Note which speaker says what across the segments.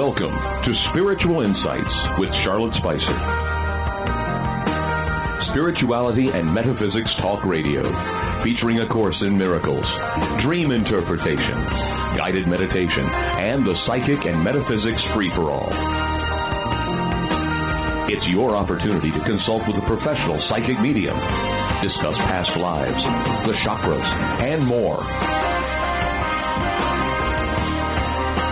Speaker 1: Welcome to Spiritual Insights with Charlotte Spicer. Spirituality and Metaphysics Talk Radio, featuring a course in miracles, dream interpretation, guided meditation, and the psychic and metaphysics free for all. It's your opportunity to consult with a professional psychic medium, discuss past lives, the chakras, and more.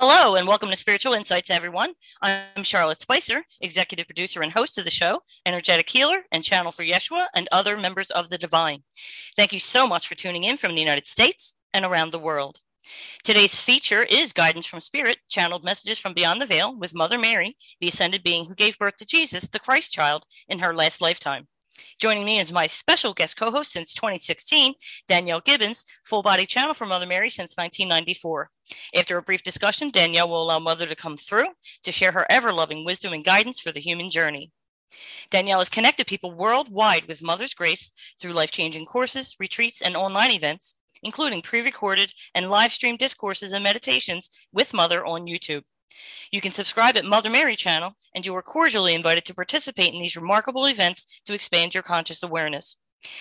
Speaker 2: Hello, and welcome to Spiritual Insights, everyone. I'm Charlotte Spicer, executive producer and host of the show, energetic healer, and channel for Yeshua and other members of the divine. Thank you so much for tuning in from the United States and around the world. Today's feature is Guidance from Spirit, channeled messages from beyond the veil with Mother Mary, the ascended being who gave birth to Jesus, the Christ child, in her last lifetime. Joining me is my special guest co host since 2016, Danielle Gibbons, full body channel for Mother Mary since 1994. After a brief discussion, Danielle will allow Mother to come through to share her ever loving wisdom and guidance for the human journey. Danielle has connected people worldwide with Mother's Grace through life changing courses, retreats, and online events, including pre recorded and live streamed discourses and meditations with Mother on YouTube. You can subscribe at Mother Mary channel, and you are cordially invited to participate in these remarkable events to expand your conscious awareness.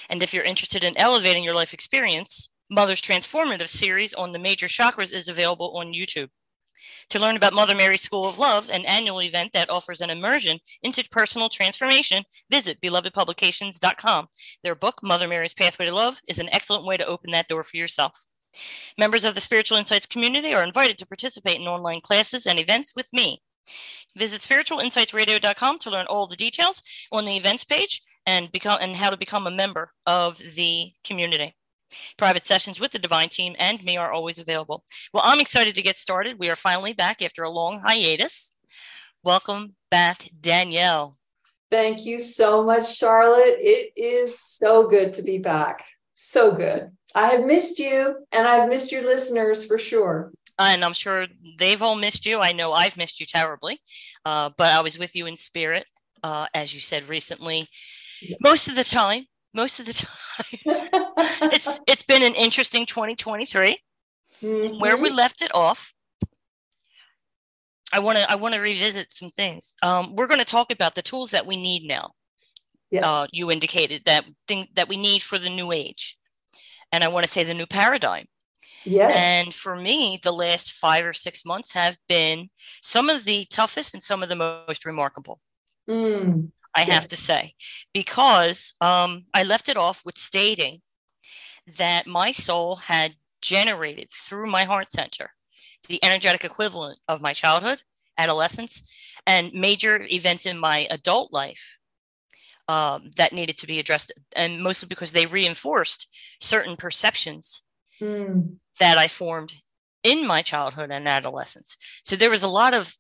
Speaker 2: And if you're interested in elevating your life experience, Mother's Transformative series on the major chakras is available on YouTube. To learn about Mother Mary's School of Love, an annual event that offers an immersion into personal transformation, visit belovedpublications.com. Their book, Mother Mary's Pathway to Love, is an excellent way to open that door for yourself. Members of the Spiritual Insights community are invited to participate in online classes and events with me. Visit spiritualinsightsradio.com to learn all the details on the events page and become and how to become a member of the community. Private sessions with the Divine Team and me are always available. Well, I'm excited to get started. We are finally back after a long hiatus. Welcome back, Danielle.
Speaker 3: Thank you so much, Charlotte. It is so good to be back. So good. I have missed you and I've missed your listeners for sure.
Speaker 2: And I'm sure they've all missed you. I know I've missed you terribly, uh, but I was with you in spirit, uh, as you said recently, most of the time. Most of the time, it's it's been an interesting 2023. Mm-hmm. Where we left it off, I want to I want to revisit some things. Um, we're going to talk about the tools that we need now. Yes. Uh, you indicated that thing that we need for the new age and I want to say the new paradigm.
Speaker 3: Yes.
Speaker 2: And for me, the last five or six months have been some of the toughest and some of the most remarkable. Mm. I have to say, because um, I left it off with stating that my soul had generated through my heart center the energetic equivalent of my childhood, adolescence, and major events in my adult life um, that needed to be addressed, and mostly because they reinforced certain perceptions mm. that I formed in my childhood and adolescence. So there was a lot of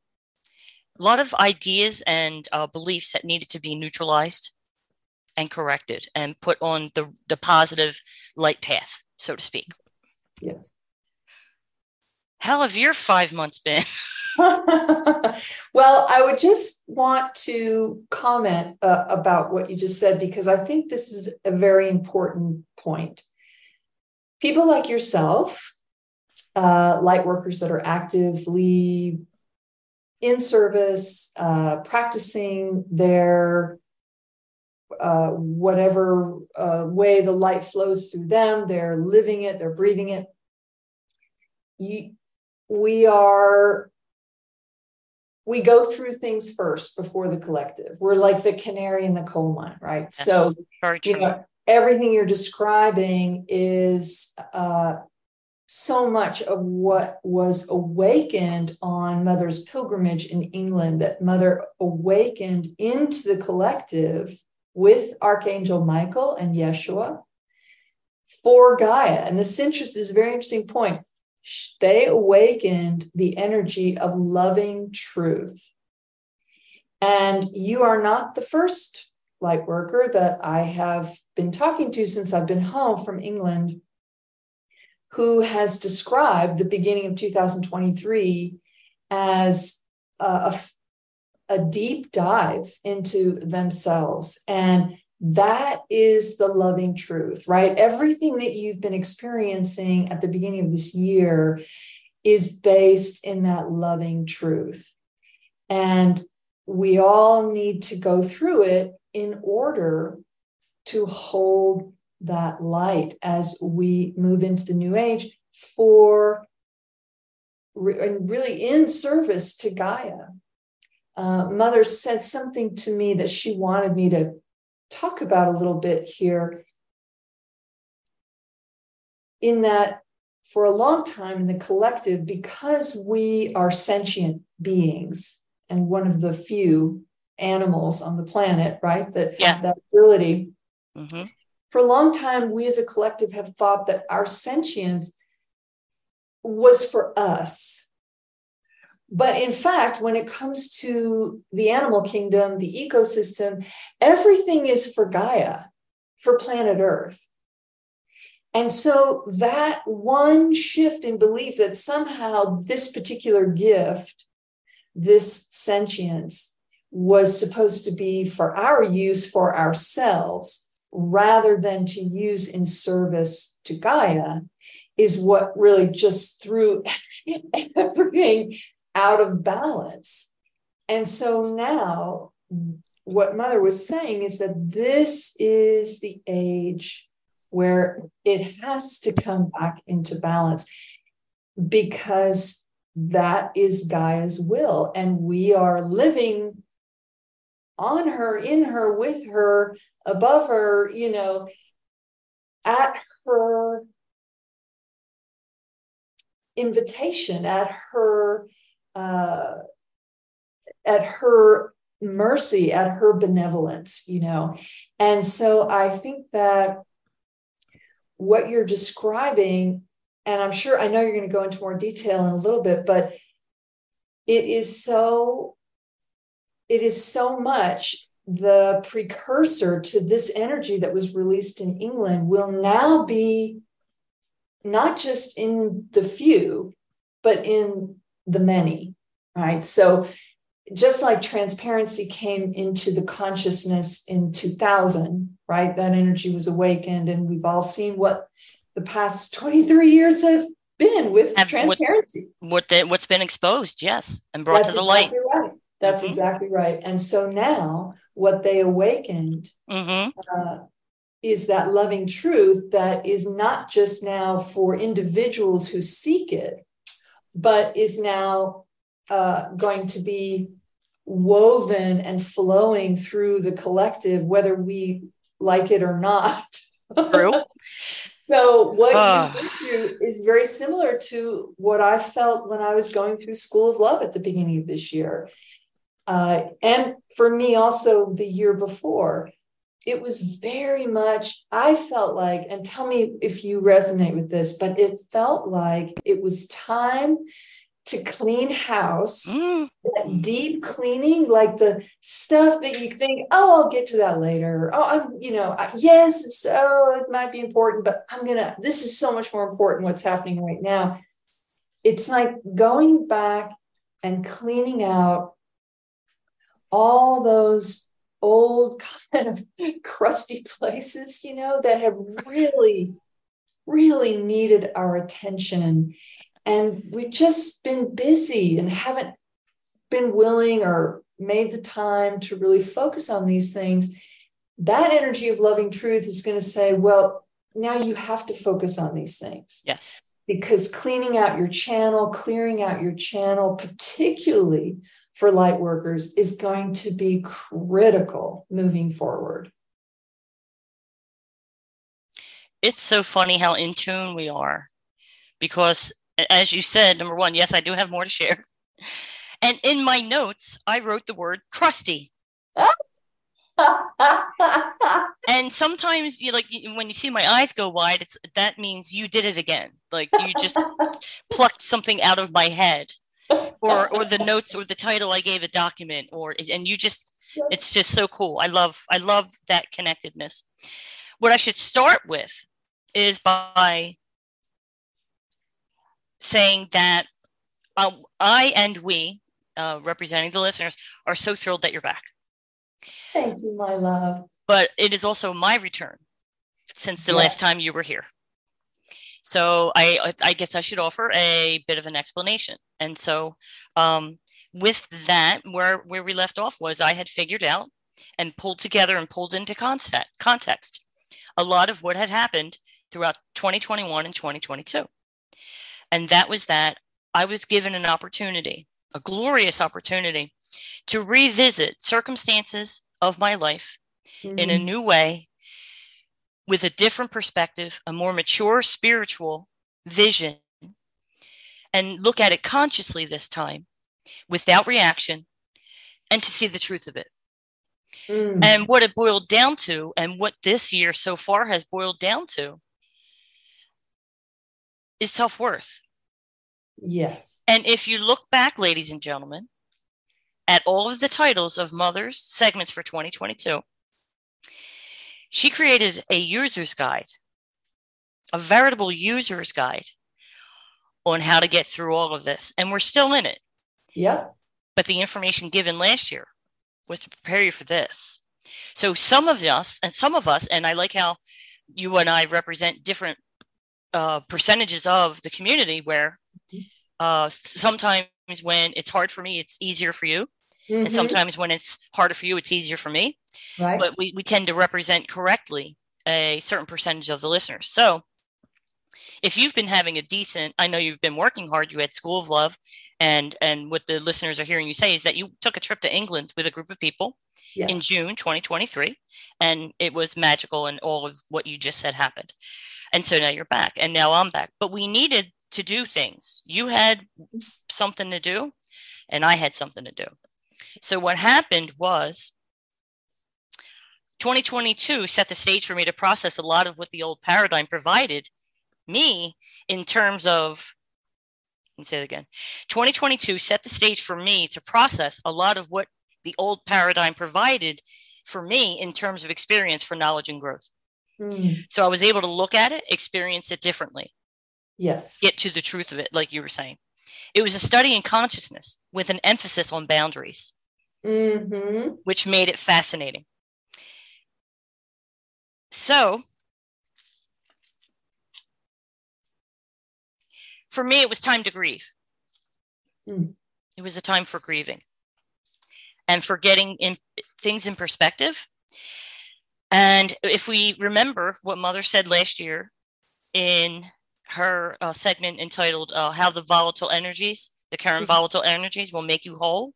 Speaker 2: a lot of ideas and uh, beliefs that needed to be neutralized and corrected and put on the the positive light path, so to speak.
Speaker 3: Yes.
Speaker 2: How have your five months been?
Speaker 3: well, I would just want to comment uh, about what you just said because I think this is a very important point. People like yourself, uh, light workers that are actively in service, uh, practicing their uh, whatever uh, way the light flows through them, they're living it, they're breathing it. You, we are we go through things first before the collective. We're like the canary in the coal mine, right?
Speaker 2: Yes,
Speaker 3: so, you know, everything you're describing is uh, so much of what was awakened on Mother's pilgrimage in England, that Mother awakened into the collective with Archangel Michael and Yeshua for Gaia. And this interest is a very interesting point they awakened the energy of loving truth. And you are not the first light worker that I have been talking to since I've been home from England who has described the beginning of 2023 as a, a, deep dive into themselves. And that is the loving truth, right? Everything that you've been experiencing at the beginning of this year is based in that loving truth. And we all need to go through it in order to hold that light as we move into the new age for and really in service to Gaia. Uh, Mother said something to me that she wanted me to talk about a little bit here in that for a long time in the collective, because we are sentient beings and one of the few animals on the planet, right, that
Speaker 2: yeah.
Speaker 3: have that ability.
Speaker 2: Mm-hmm.
Speaker 3: For a long time, we as a collective have thought that our sentience was for us but in fact, when it comes to the animal kingdom, the ecosystem, everything is for Gaia, for planet Earth. And so that one shift in belief that somehow this particular gift, this sentience, was supposed to be for our use for ourselves rather than to use in service to Gaia is what really just threw everything out of balance. And so now, what Mother was saying is that this is the age where it has to come back into balance because that is Gaia's will. And we are living on her, in her, with her, above her, you know, at her invitation, at her uh, at her mercy, at her benevolence, you know. And so I think that what you're describing, and I'm sure I know you're going to go into more detail in a little bit, but it is so it is so much the precursor to this energy that was released in England will now be not just in the few, but in the many, right? So just like transparency came into the consciousness in 2000, right? That energy was awakened, and we've all seen what the past 23 years have been with have transparency.
Speaker 2: What, what what's been exposed, yes, and brought
Speaker 3: That's
Speaker 2: to the
Speaker 3: exactly
Speaker 2: light.
Speaker 3: Right. That's mm-hmm. exactly right. And so now, what they awakened
Speaker 2: mm-hmm.
Speaker 3: uh, is that loving truth that is not just now for individuals who seek it, but is now uh, going to be woven and flowing through the collective, whether we like it or not.
Speaker 2: True.
Speaker 3: so what uh. you through is very similar to what I felt when I was going through School of Love at the beginning of this year. Uh, and for me also the year before it was very much, I felt like, and tell me if you resonate with this, but it felt like it was time to clean house, mm. that deep cleaning, like the stuff that you think, oh, I'll get to that later. Oh, I'm, you know, yes, so it might be important, but I'm gonna, this is so much more important what's happening right now. It's like going back and cleaning out all those old kind of crusty places, you know, that have really, really needed our attention. And we've just been busy and haven't been willing or made the time to really focus on these things. That energy of loving truth is going to say, well, now you have to focus on these things.
Speaker 2: Yes.
Speaker 3: Because cleaning out your channel, clearing out your channel, particularly for light workers is going to be critical moving forward.
Speaker 2: It's so funny how in tune we are because, as you said, number one, yes, I do have more to share. And in my notes, I wrote the word crusty. and sometimes you like when you see my eyes go wide it's that means you did it again like you just plucked something out of my head or or the notes or the title i gave a document or and you just it's just so cool. I love i love that connectedness. What i should start with is by saying that uh, i and we uh, representing the listeners are so thrilled that you're back.
Speaker 3: Thank you, my love.
Speaker 2: But it is also my return since the last time you were here. So I, I guess I should offer a bit of an explanation. And so, um, with that, where where we left off was I had figured out and pulled together and pulled into context context a lot of what had happened throughout 2021 and 2022. And that was that I was given an opportunity, a glorious opportunity, to revisit circumstances of my life mm-hmm. in a mm-hmm. new way with a different perspective, a more mature spiritual vision, and look at it consciously this time without reaction and to see the truth of it. Mm. And what it boiled down to, and what this year so far has boiled down to, is self worth.
Speaker 3: Yes.
Speaker 2: And if you look back, ladies and gentlemen, at all of the titles of Mother's segments for 2022, she created a user's guide, a veritable user's guide on how to get through all of this. And we're still in it.
Speaker 3: Yeah.
Speaker 2: But the information given last year was to prepare you for this. So some of us, and some of us, and I like how you and I represent different uh, percentages of the community where mm-hmm. uh, sometimes when it's hard for me, it's easier for you. Mm-hmm. And sometimes when it's harder for you, it's easier for me. Right. But we, we tend to represent correctly a certain percentage of the listeners. So if you've been having a decent, I know you've been working hard, you had School of Love, and and what the listeners are hearing you say is that you took a trip to England with a group of people yes. in June 2023, and it was magical, and all of what you just said happened. And so now you're back, and now I'm back. But we needed to do things. You had something to do, and I had something to do. So what happened was 2022 set the stage for me to process a lot of what the old paradigm provided me in terms of let me say it again. 2022 set the stage for me to process a lot of what the old paradigm provided for me in terms of experience for knowledge and growth. Mm. so i was able to look at it experience it differently.
Speaker 3: Yes.
Speaker 2: Get to the truth of it like you were saying it was a study in consciousness with an emphasis on boundaries mm-hmm. which made it fascinating. So, for me, it was time to grieve. Mm. It was a time for grieving and for getting in, things in perspective. And if we remember what Mother said last year in her uh, segment entitled uh, How the Volatile Energies, the current mm-hmm. volatile energies will make you whole.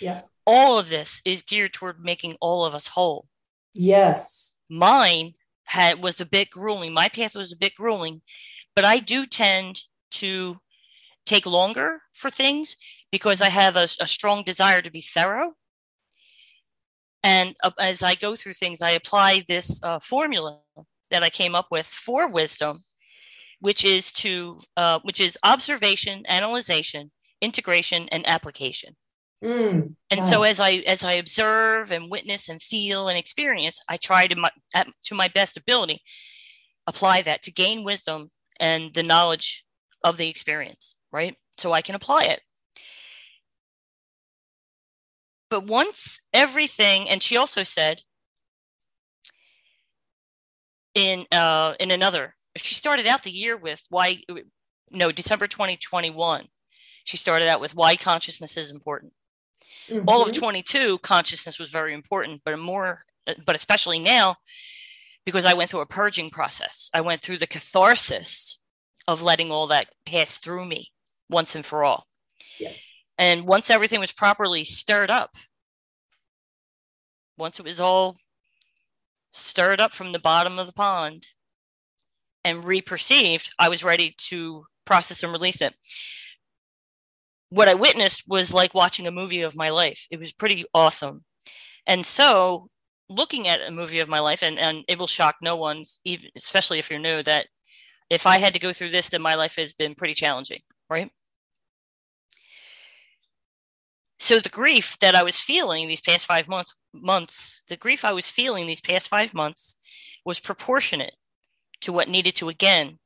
Speaker 3: Yeah
Speaker 2: all of this is geared toward making all of us whole.
Speaker 3: Yes.
Speaker 2: Mine had was a bit grueling. My path was a bit grueling, but I do tend to take longer for things because I have a, a strong desire to be thorough. And uh, as I go through things, I apply this uh, formula that I came up with for wisdom, which is to uh, which is observation, analyzation, integration, and application. Mm, and so as I as I observe and witness and feel and experience, I try to my at, to my best ability apply that to gain wisdom and the knowledge of the experience, right? So I can apply it. But once everything, and she also said in uh, in another, she started out the year with why no December 2021. She started out with why consciousness is important. Mm-hmm. All of mm-hmm. 22, consciousness was very important, but more, but especially now, because I went through a purging process. I went through the catharsis of letting all that pass through me once and for all. Yeah. And once everything was properly stirred up, once it was all stirred up from the bottom of the pond and reperceived, I was ready to process and release it. What I witnessed was like watching a movie of my life. It was pretty awesome. And so, looking at a movie of my life, and, and it will shock no one, even, especially if you're new, that if I had to go through this, then my life has been pretty challenging, right? So the grief that I was feeling these past five months, months, the grief I was feeling these past five months was proportionate to what needed to again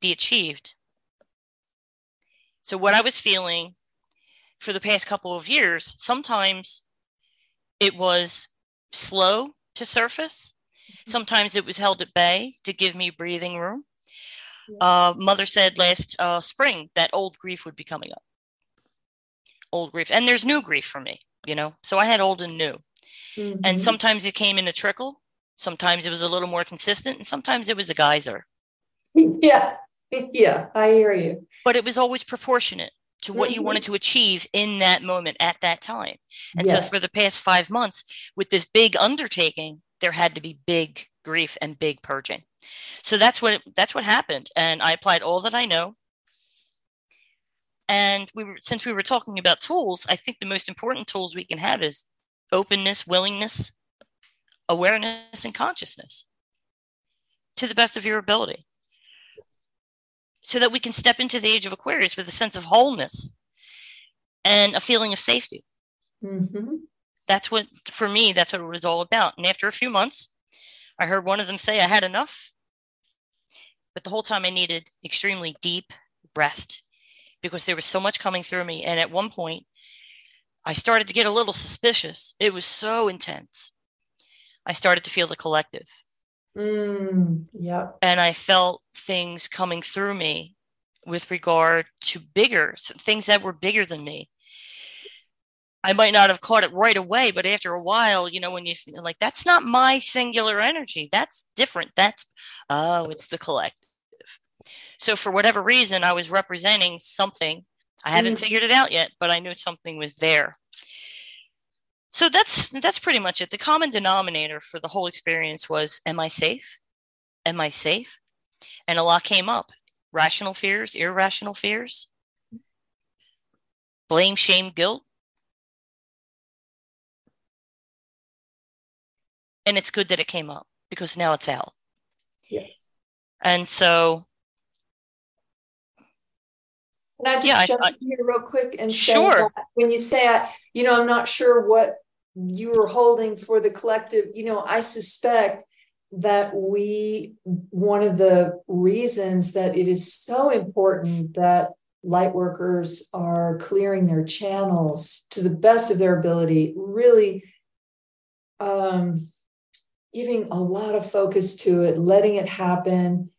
Speaker 2: be achieved. So what I was feeling for the past couple of years, sometimes it was slow to surface. Mm-hmm. Sometimes it was held at bay to give me breathing room. Uh, mother said last uh, spring that old grief would be coming up. Old grief. And there's new grief for me, you know? So I had old and new. Mm-hmm. And sometimes it came in a trickle. Sometimes it was a little more consistent. And sometimes it was a geyser.
Speaker 3: Yeah. Yeah. I hear you.
Speaker 2: But it was always proportionate to what mm-hmm. you wanted to achieve in that moment at that time. And yes. so for the past five months, with this big undertaking, there had to be big grief and big purging. So that's what that's what happened, and I applied all that I know. And we were since we were talking about tools, I think the most important tools we can have is openness, willingness, awareness, and consciousness to the best of your ability. So that we can step into the age of Aquarius with a sense of wholeness and a feeling of safety. Mm-hmm. That's what, for me, that's what it was all about. And after a few months, I heard one of them say I had enough. But the whole time I needed extremely deep rest because there was so much coming through me. And at one point, I started to get a little suspicious. It was so intense. I started to feel the collective.
Speaker 3: Mm, yeah.
Speaker 2: And I felt things coming through me with regard to bigger things that were bigger than me. I might not have caught it right away, but after a while, you know, when you like, that's not my singular energy. That's different. That's, oh, it's the collective. So for whatever reason, I was representing something. I haven't mm. figured it out yet, but I knew something was there. So that's that's pretty much it. The common denominator for the whole experience was, am I safe? Am I safe? And a lot came up. Rational fears, irrational fears, blame, shame, guilt, and it's good that it came up because now it's out.
Speaker 3: Yes.
Speaker 2: And so.
Speaker 3: Can I just yeah, jump I, here real quick and sure. when you say, you know, I'm not sure what you were holding for the collective, you know, I suspect that we, one of the reasons that it is so important that light workers are clearing their channels to the best of their ability, really um, giving a lot of focus to it, letting it happen,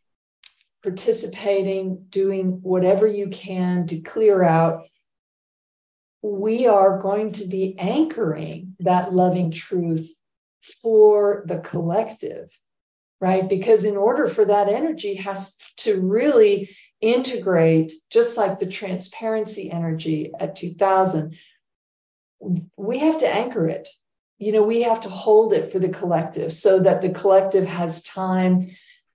Speaker 3: participating, doing whatever you can to clear out. We are going to be anchoring that loving truth for the collective, right? Because in order for that energy has to really integrate, just like the transparency energy at 2000, we have to anchor it you know, we have to hold it for the collective so that the collective has time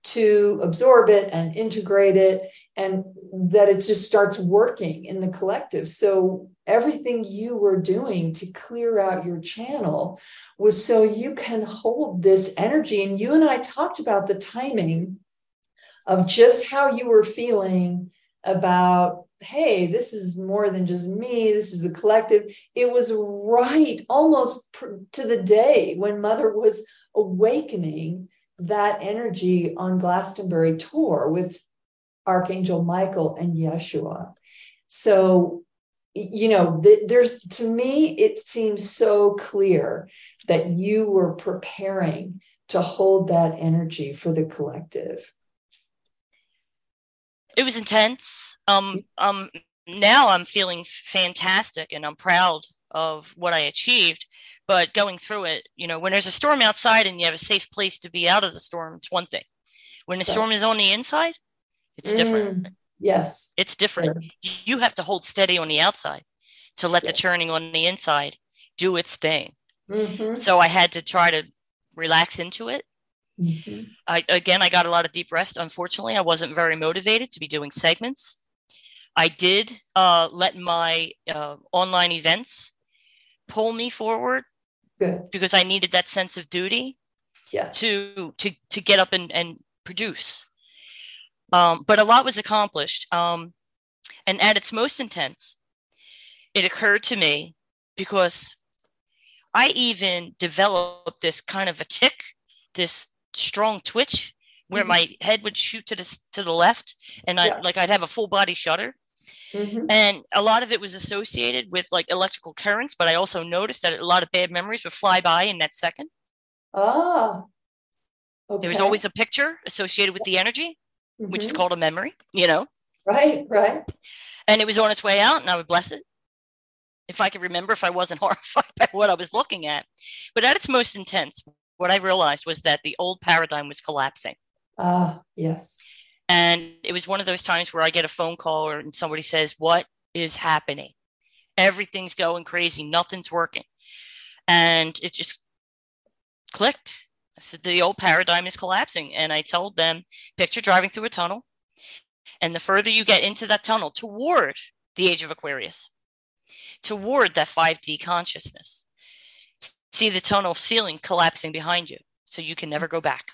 Speaker 3: to absorb it and integrate it and that it just starts working in the collective. So everything you were doing to clear out your channel was so you can hold this energy. And you and I talked about the timing of just how you were feeling about hey, this is more than just me, this is the collective. It was right almost to the day when Mother was awakening that energy on Glastonbury tour with Archangel Michael and Yeshua. So, you know, there's to me, it seems so clear that you were preparing to hold that energy for the collective
Speaker 2: it was intense. Um, um, now I'm feeling fantastic and I'm proud of what I achieved. But going through it, you know, when there's a storm outside and you have a safe place to be out of the storm, it's one thing. When the storm is on the inside, it's different.
Speaker 3: Mm, yes.
Speaker 2: It's different. Sure. You have to hold steady on the outside to let
Speaker 3: Yeah.
Speaker 2: the churning on the inside do its thing.
Speaker 3: Mhm.
Speaker 2: So I had to try to relax into it.
Speaker 3: Mhm.
Speaker 2: I again I got a lot of deep rest. Unfortunately, I wasn't very motivated to be doing segments. I did uh, let my uh, online events pull me forward
Speaker 3: Good.
Speaker 2: because I needed that sense of duty
Speaker 3: Yes.
Speaker 2: to to to get up and, and produce. Um, but a lot was accomplished. Um, and at its most intense, it occurred to me because I even developed this kind of a tic, this strong twitch where
Speaker 3: Mhm.
Speaker 2: my head would shoot to the to the left, and I
Speaker 3: Yeah.
Speaker 2: like I'd have a full body shudder,
Speaker 3: Mhm.
Speaker 2: and a lot of it was associated with like electrical currents. But I also noticed that a lot of bad memories would fly by in that second.
Speaker 3: Ah. Okay.
Speaker 2: There was always a picture associated with the energy, which is
Speaker 3: Mhm.
Speaker 2: called a memory, you know,
Speaker 3: right, right.
Speaker 2: and it was on its way out, and I would bless it if I could remember if I wasn't horrified by what I was looking at. But at its most intense, what I realized was that the old paradigm was collapsing.
Speaker 3: Ah, yes.
Speaker 2: And it was one of those times where I get a phone call or and somebody says, What is happening? Everything's going crazy, nothing's working. And it just clicked. I said, The old paradigm is collapsing. And I told them, Picture driving through a tunnel. And the further you get into that tunnel toward the age of Aquarius, toward that 5D consciousness, see the tunnel ceiling collapsing behind you. So you can never go back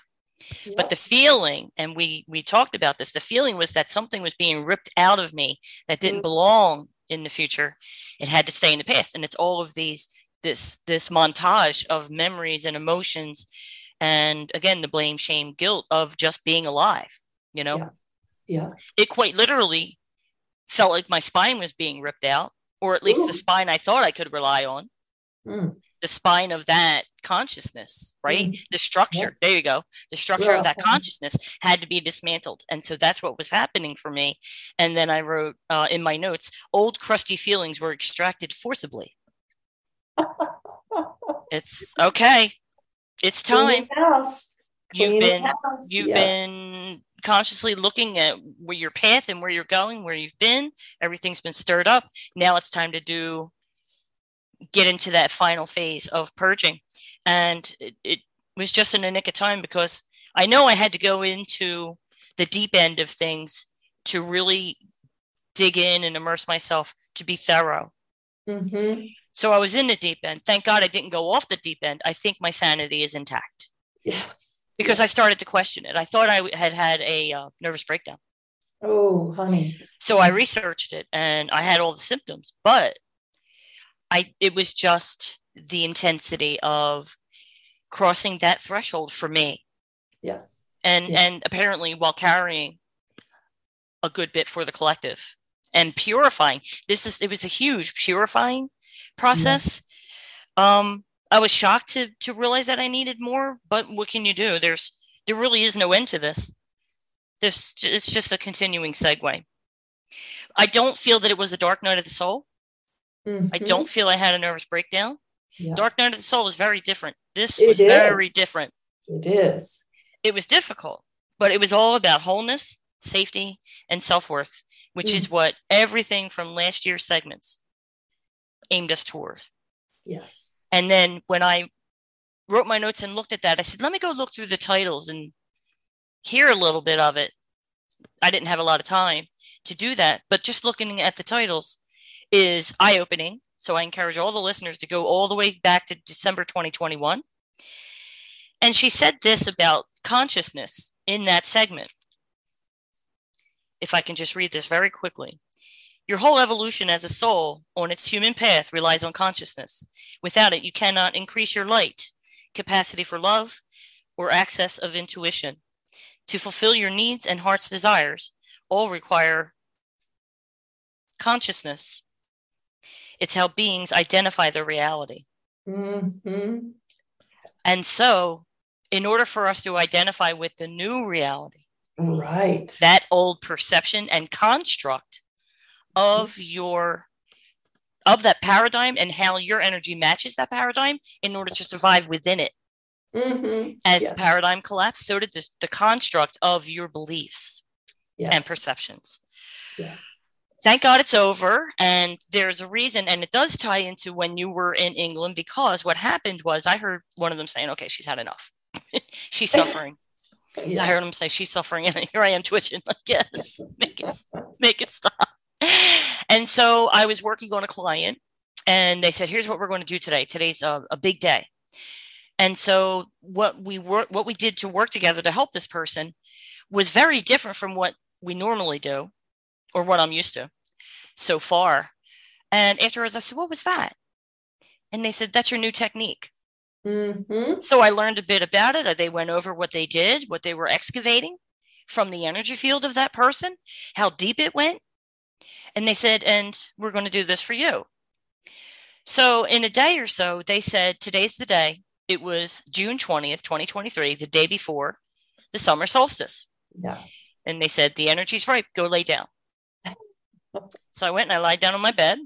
Speaker 2: but the feeling and we we talked about this the feeling was that something was being ripped out of me that didn't
Speaker 3: Mm.
Speaker 2: belong in the future it had to stay in the past and it's all of these this this montage of memories and emotions and again the blame shame guilt of just being alive you know
Speaker 3: Yeah. yeah.
Speaker 2: it quite literally felt like my spine was being ripped out or at least
Speaker 3: Ooh.
Speaker 2: the spine i thought i could rely on
Speaker 3: Mm.
Speaker 2: The spine of that consciousness, right?
Speaker 3: Mm.
Speaker 2: The structure. There you go. The structure of that consciousness had to be dismantled. And so that's what was happening for me. And then I wrote uh, in my notes old crusty feelings were extracted forcibly. It's okay. It's time.
Speaker 3: Clean the house.
Speaker 2: You've been you've
Speaker 3: Yeah.
Speaker 2: been consciously looking at where your path and where you're going, where you've been. Everything's been stirred up. Now it's time to do get into that final phase of purging. And it, it was just in the nick of time because I know I had to go into the deep end of things to really dig in and immerse myself to be thorough.
Speaker 3: Mhm.
Speaker 2: So I was in the deep end. Thank God I didn't go off the deep end. I think my sanity is intact
Speaker 3: Yes.
Speaker 2: because I started to question it. I thought I had had a uh, nervous breakdown.
Speaker 3: Oh, honey.
Speaker 2: So I researched it and I had all the symptoms, but I it was just the intensity of crossing that threshold for me.
Speaker 3: Yes.
Speaker 2: And
Speaker 3: Yeah.
Speaker 2: and apparently while carrying a good bit for the collective and purifying. This is it was a huge purifying process. Um I was shocked to to realize that I needed more, but what can you do? There's there really is no end to this. This it's just a continuing segue. I don't feel that it was a dark night of the soul. I
Speaker 3: Mhm.
Speaker 2: don't feel I had a nervous breakdown.
Speaker 3: Yeah,
Speaker 2: Dark night of the soul was very different. This
Speaker 3: It
Speaker 2: was
Speaker 3: is.
Speaker 2: very different.
Speaker 3: it is.
Speaker 2: It was difficult, but it was all about wholeness, safety, and self worth, which is what everything from last year's segments aimed us toward.
Speaker 3: Yes.
Speaker 2: And then when I wrote my notes and looked at that, I said, let me go look through the titles and hear a little bit of it. I didn't have a lot of time to do that, but just looking at the titles is eye opening. So I encourage all the listeners to go all the way back to December 2021. And she said this about consciousness in that segment. If I can just read this very quickly. Your whole evolution as a soul on its human path relies on consciousness. Without it, you cannot increase your light, capacity for love, or access of intuition. To fulfill your needs and heart's desires, all require consciousness. It's how beings identify their reality.
Speaker 3: hmm
Speaker 2: And so, in order for us to identify with the new reality,
Speaker 3: Right.
Speaker 2: that old perception and construct of your of that paradigm and how your energy matches that paradigm in order to survive within it
Speaker 3: Mhm.
Speaker 2: as
Speaker 3: Yeah.
Speaker 2: the paradigm collapsed so did this, the construct of your beliefs
Speaker 3: Yes.
Speaker 2: and perceptions
Speaker 3: Yes.
Speaker 2: Thank God it's over. And there's a reason, and it does tie into when you were in England because what happened was I heard one of them saying, okay, she's had enough. she's suffering. yeah. I heard him say, she's suffering. And here I am twitching, like, yes, make it, make it stop. And so I was working on a client, and they said, here's what we're going to do today. Today's a, a big day. And so what we work, what we did to work together to help this person was very different from what we normally do or what I'm used to so far. And afterwards, I said, What was that? And they said, That's your new technique. Mm-hmm. So I learned a bit about it. They went over what they did, what they were excavating from the energy field of that person, how deep it went. And they said, And we're going to do this for you. So in a day or so, they said, Today's the day. It was June 20th, 2023, the day before the summer solstice.
Speaker 3: Yeah.
Speaker 2: And they said, The energy's ripe. Go lay down. So I went and I lied down on my bed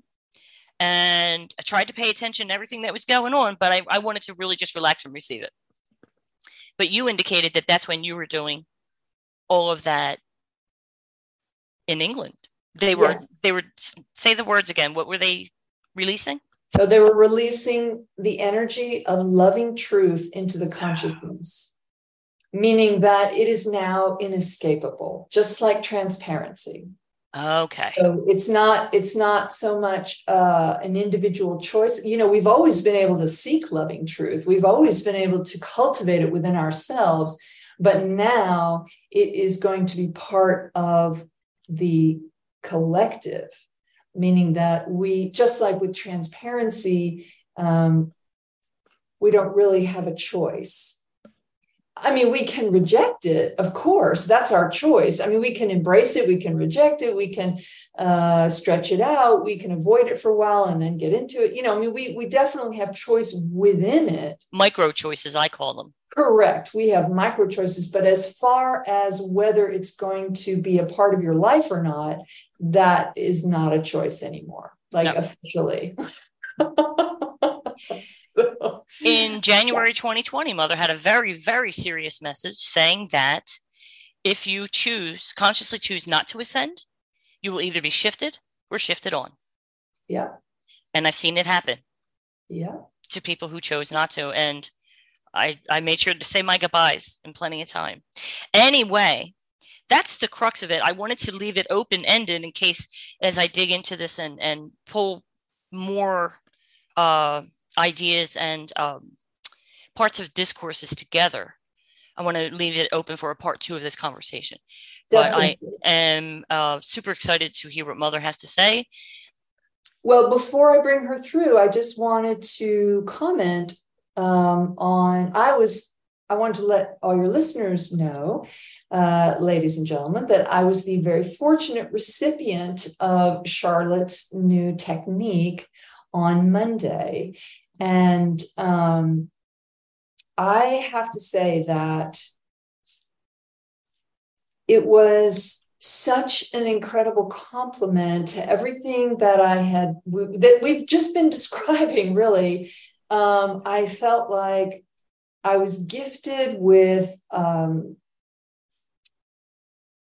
Speaker 2: and I tried to pay attention to everything that was going on, but I, I wanted to really just relax and receive it. But you indicated that that's when you were doing all of that in England. They were, yes. they were, say the words again. What were they releasing?
Speaker 3: So they were releasing the energy of loving truth into the consciousness meaning that it is now inescapable, just like transparency.
Speaker 2: Okay.
Speaker 3: So it's not it's not so much uh, an individual choice. You know, we've always been able to seek loving truth. We've always been able to cultivate it within ourselves, but now it is going to be part of the collective, meaning that we just like with transparency, um, we don't really have a choice I mean, we can reject it, of course. That's our choice. I mean, we can embrace it, we can reject it, we can uh, stretch it out, we can avoid it for a while and then get into it. You know, I mean, we we definitely have choice within it.
Speaker 2: Micro choices, I call them.
Speaker 3: Correct. We have micro choices, but as far as whether it's going to be a part of your life or not, that is not a choice anymore, like no. officially.
Speaker 2: so, in January 2020, Mother had a very, very serious message saying that if you choose, consciously choose not to ascend, you will either be shifted or shifted on.
Speaker 3: Yeah.
Speaker 2: And I've seen it happen.
Speaker 3: Yeah.
Speaker 2: To people who chose not to. And I, I made sure to say my goodbyes in plenty of time. Anyway, that's the crux of it. I wanted to leave it open ended in case, as I dig into this and, and pull more uh, ideas and um, parts of discourses together. I want to leave it open for a part two of this conversation. Definitely. But I am uh, super excited to hear what Mother has to say.
Speaker 3: Well, before I bring her through, I just wanted to comment um, on. I was. I wanted to let all your listeners know, uh, ladies and gentlemen, that I was the very fortunate recipient of Charlotte's new technique on Monday. And um, I have to say that it was such an incredible complement to everything that I had that we've just been describing. Really, um, I felt like I was gifted with um,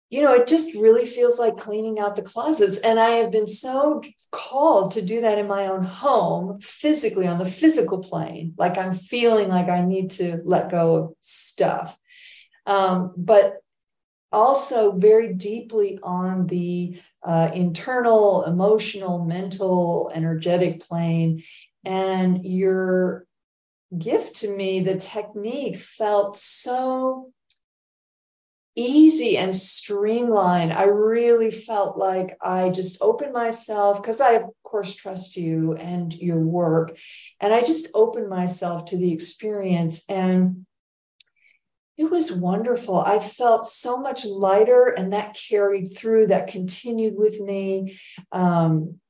Speaker 3: you know, it just really feels like cleaning out the closets. And I have been so called to do that in my own home, physically, on the physical plane. Like I'm feeling like I need to let go of stuff. Um, but also very deeply on the uh, internal, emotional, mental, energetic plane. And your gift to me, the technique felt so easy and streamlined. I really felt like I just opened myself because I, of course, trust you and your work. And I just opened myself to the experience. And it was wonderful. I felt so much lighter, and that carried through, that continued with me. Um,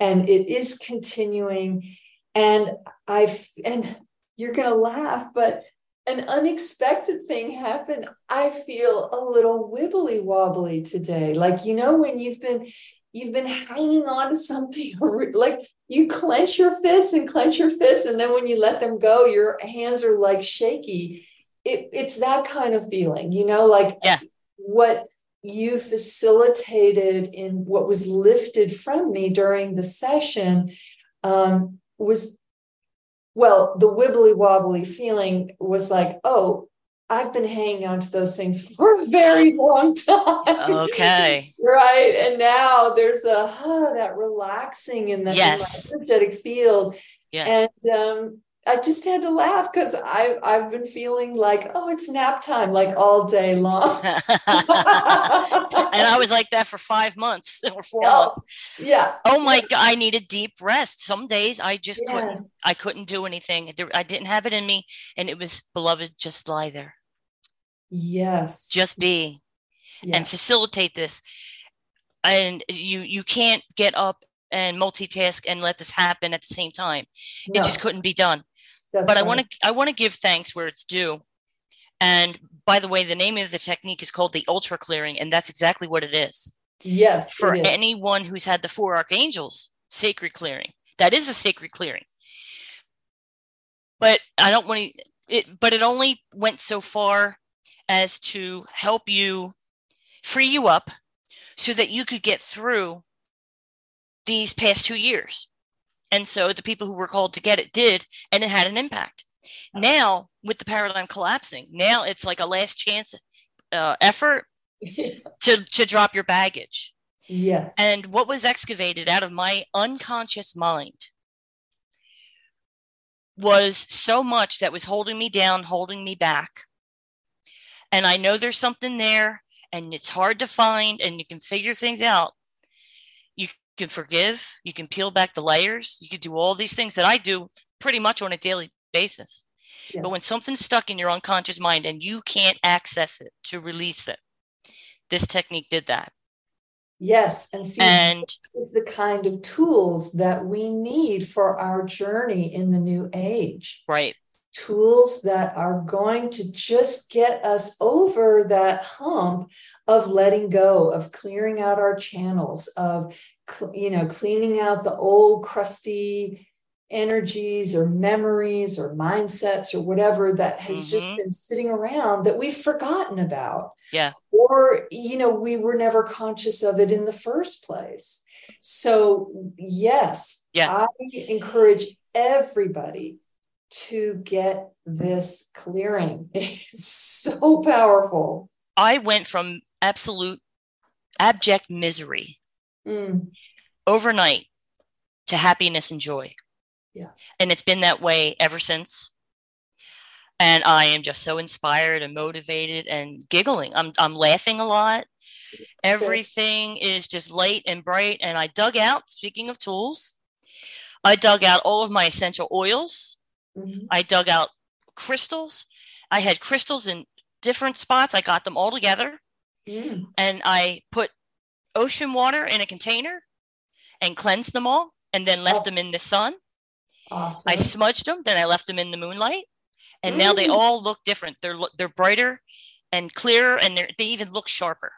Speaker 3: and it is continuing. And I've, and you're going to laugh, but an unexpected thing happened. I feel a little wibbly wobbly today. Like, you know, when you've been you've been hanging on to something like you clench your fists and clench your fists and then when you let them go your hands are like shaky it, it's that kind of feeling you know like
Speaker 2: yeah
Speaker 3: what you facilitated in what was lifted from me during the session um, was well, the wibbly wobbly feeling was like, oh, I've been hanging on to those things for a very long time.
Speaker 2: Okay.
Speaker 3: right. And now there's a huh, that relaxing in the,
Speaker 2: yes.
Speaker 3: energetic field.
Speaker 2: Yeah.
Speaker 3: And um, I just had to laugh because I I've been feeling like, oh, it's nap time like all day long. and
Speaker 2: I was like that for five months or four
Speaker 3: oh,
Speaker 2: months.
Speaker 3: Yeah.
Speaker 2: Oh my god, I needed deep rest. Some days I just
Speaker 3: Yes.
Speaker 2: couldn't I couldn't do anything. I didn't have it in me. And it was beloved, just lie there.
Speaker 3: Yes.
Speaker 2: Just be
Speaker 3: yeah.
Speaker 2: and facilitate this. And you you can't get up and multitask and let this happen at the same time.
Speaker 3: No,
Speaker 2: It just couldn't be done.
Speaker 3: That's
Speaker 2: but I want to I want to give thanks where it's due. And by the way, the name of the technique is called the ultra clearing, and that's exactly what it is.
Speaker 3: yes
Speaker 2: For
Speaker 3: is.
Speaker 2: anyone who's had the four archangels sacred clearing, that is a sacred clearing. But I don't want to. It, but it only went so far as to help you free you up so that you could get through these past two years. And so the people who were called to get it did, and it had an impact. Now, with the paradigm collapsing, now it's like a last chance uh, effort to, to drop your baggage.
Speaker 3: yes.
Speaker 2: And what was excavated out of my unconscious mind was so much that was holding me down, holding me back. And I know there's something there, and it's hard to find, and you can figure things out. You can forgive, you can peel back the layers, you can do all these things that I do pretty much on a daily basis.
Speaker 3: Yeah.
Speaker 2: But when something's stuck in your unconscious mind and you can't access it to release it, this technique did that.
Speaker 3: yes. And see,
Speaker 2: And
Speaker 3: is the kind of tools that we need for our journey in the new age.
Speaker 2: right,
Speaker 3: Tools that are going to just get us over that hump of letting go, of clearing out our channels, of you know, cleaning out the old crusty energies or memories or mindsets or whatever that has just
Speaker 2: Mhm.
Speaker 3: been sitting around that we've forgotten about
Speaker 2: yeah.
Speaker 3: or you know we were never conscious of it in the first place so yes
Speaker 2: Yeah.
Speaker 3: i encourage everybody to get this clearing it's so powerful
Speaker 2: I went from absolute abject misery
Speaker 3: Mm,
Speaker 2: overnight to happiness and joy.
Speaker 3: Yeah.
Speaker 2: And it's been that way ever since. And I am just so inspired and motivated and giggling. I'm I'm laughing a lot. Everything is just light and bright. And I dug out, speaking of tools, I dug out all of my essential oils.
Speaker 3: mhm.
Speaker 2: I dug out crystals. I had crystals in different spots. I got them all together.
Speaker 3: Mm,
Speaker 2: and I put ocean water in a container and cleansed them all and then left
Speaker 3: Oh.
Speaker 2: them in the sun.
Speaker 3: awesome
Speaker 2: I smudged them, then I left them in the moonlight. And now they
Speaker 3: Mm.
Speaker 2: all look different. They're they're brighter and clearer and they're, they even look sharper.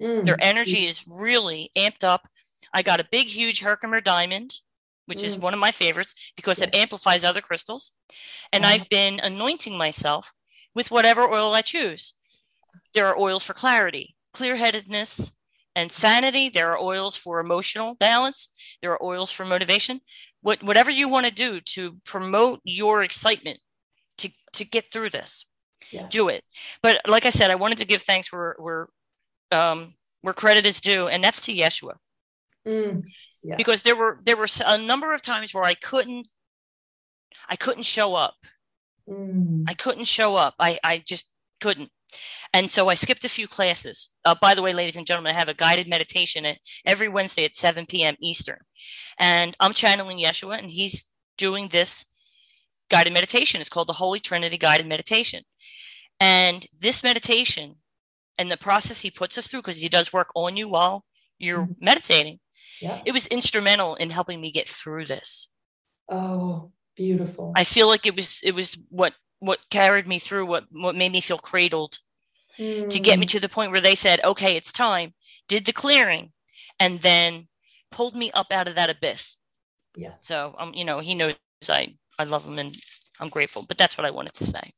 Speaker 3: Mm,
Speaker 2: Their energy is really amped up. I got a big huge Herkimer diamond, which is
Speaker 3: Mm.
Speaker 2: one of my favorites because it amplifies other crystals. And. I've been anointing myself with whatever oil I choose. There are oils for clarity, clear headedness, and sanity. There are oils for emotional balance. There are oils for motivation. What, whatever you want to do to promote your excitement to, to get through this,
Speaker 3: Yeah.
Speaker 2: do it. But like I said, I wanted to give thanks where, where, um, where credit is due, and that's to Yeshua
Speaker 3: Mm, yeah.
Speaker 2: because there were there were a number of times where I couldn't I couldn't show up.
Speaker 3: Mm,
Speaker 2: I couldn't show up. I I just couldn't. And so I skipped a few classes. Uh, by the way, ladies and gentlemen, I have a guided meditation at, every Wednesday at 7 p.m. Eastern. And I'm channeling Yeshua, and he's doing this guided meditation. It's called the Holy Trinity Guided Meditation. And this meditation and the process he puts us through, because he does work on you while you're
Speaker 3: Mhm.
Speaker 2: meditating,
Speaker 3: yeah.
Speaker 2: it was instrumental in helping me get through this.
Speaker 3: Oh, beautiful.
Speaker 2: I feel like it was it was what what carried me through, what what made me feel cradled to get me
Speaker 3: Mm,
Speaker 2: to the point where they said, "Okay, it's time." Did the clearing, and then pulled me up out of that abyss.
Speaker 3: Yeah.
Speaker 2: So um, you know, he knows I I love him, and I'm grateful. But that's what I wanted to say.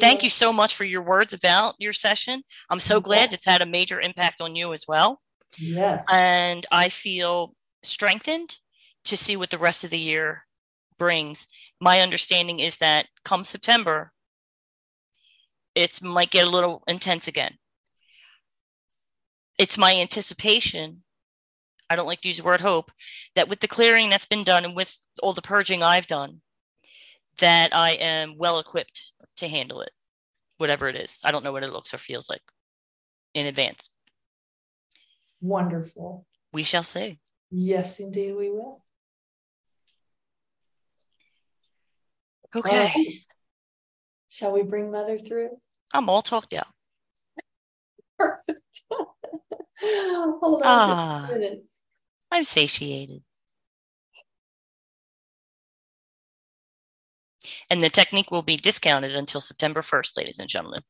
Speaker 2: Thank yeah. you so much for your words about your session. I'm so glad it's had a major impact on you as well.
Speaker 3: Yes.
Speaker 2: And I feel strengthened to see what the rest of the year brings. My understanding is that come September, it might get a little intense again. It's my anticipation. I don't like to use the word hope that with the clearing that's been done and with all the purging I've done, that I am well equipped to handle it, whatever it is. I don't know what it looks or feels like in advance.
Speaker 3: Wonderful.
Speaker 2: We shall see.
Speaker 3: Yes, indeed, we will.
Speaker 2: Okay.
Speaker 3: Shall we bring Mother through?
Speaker 2: I'm all talked out.
Speaker 3: Perfect. Hold on ah,
Speaker 2: I'm satiated. And the technique will be discounted until September 1st, ladies and gentlemen.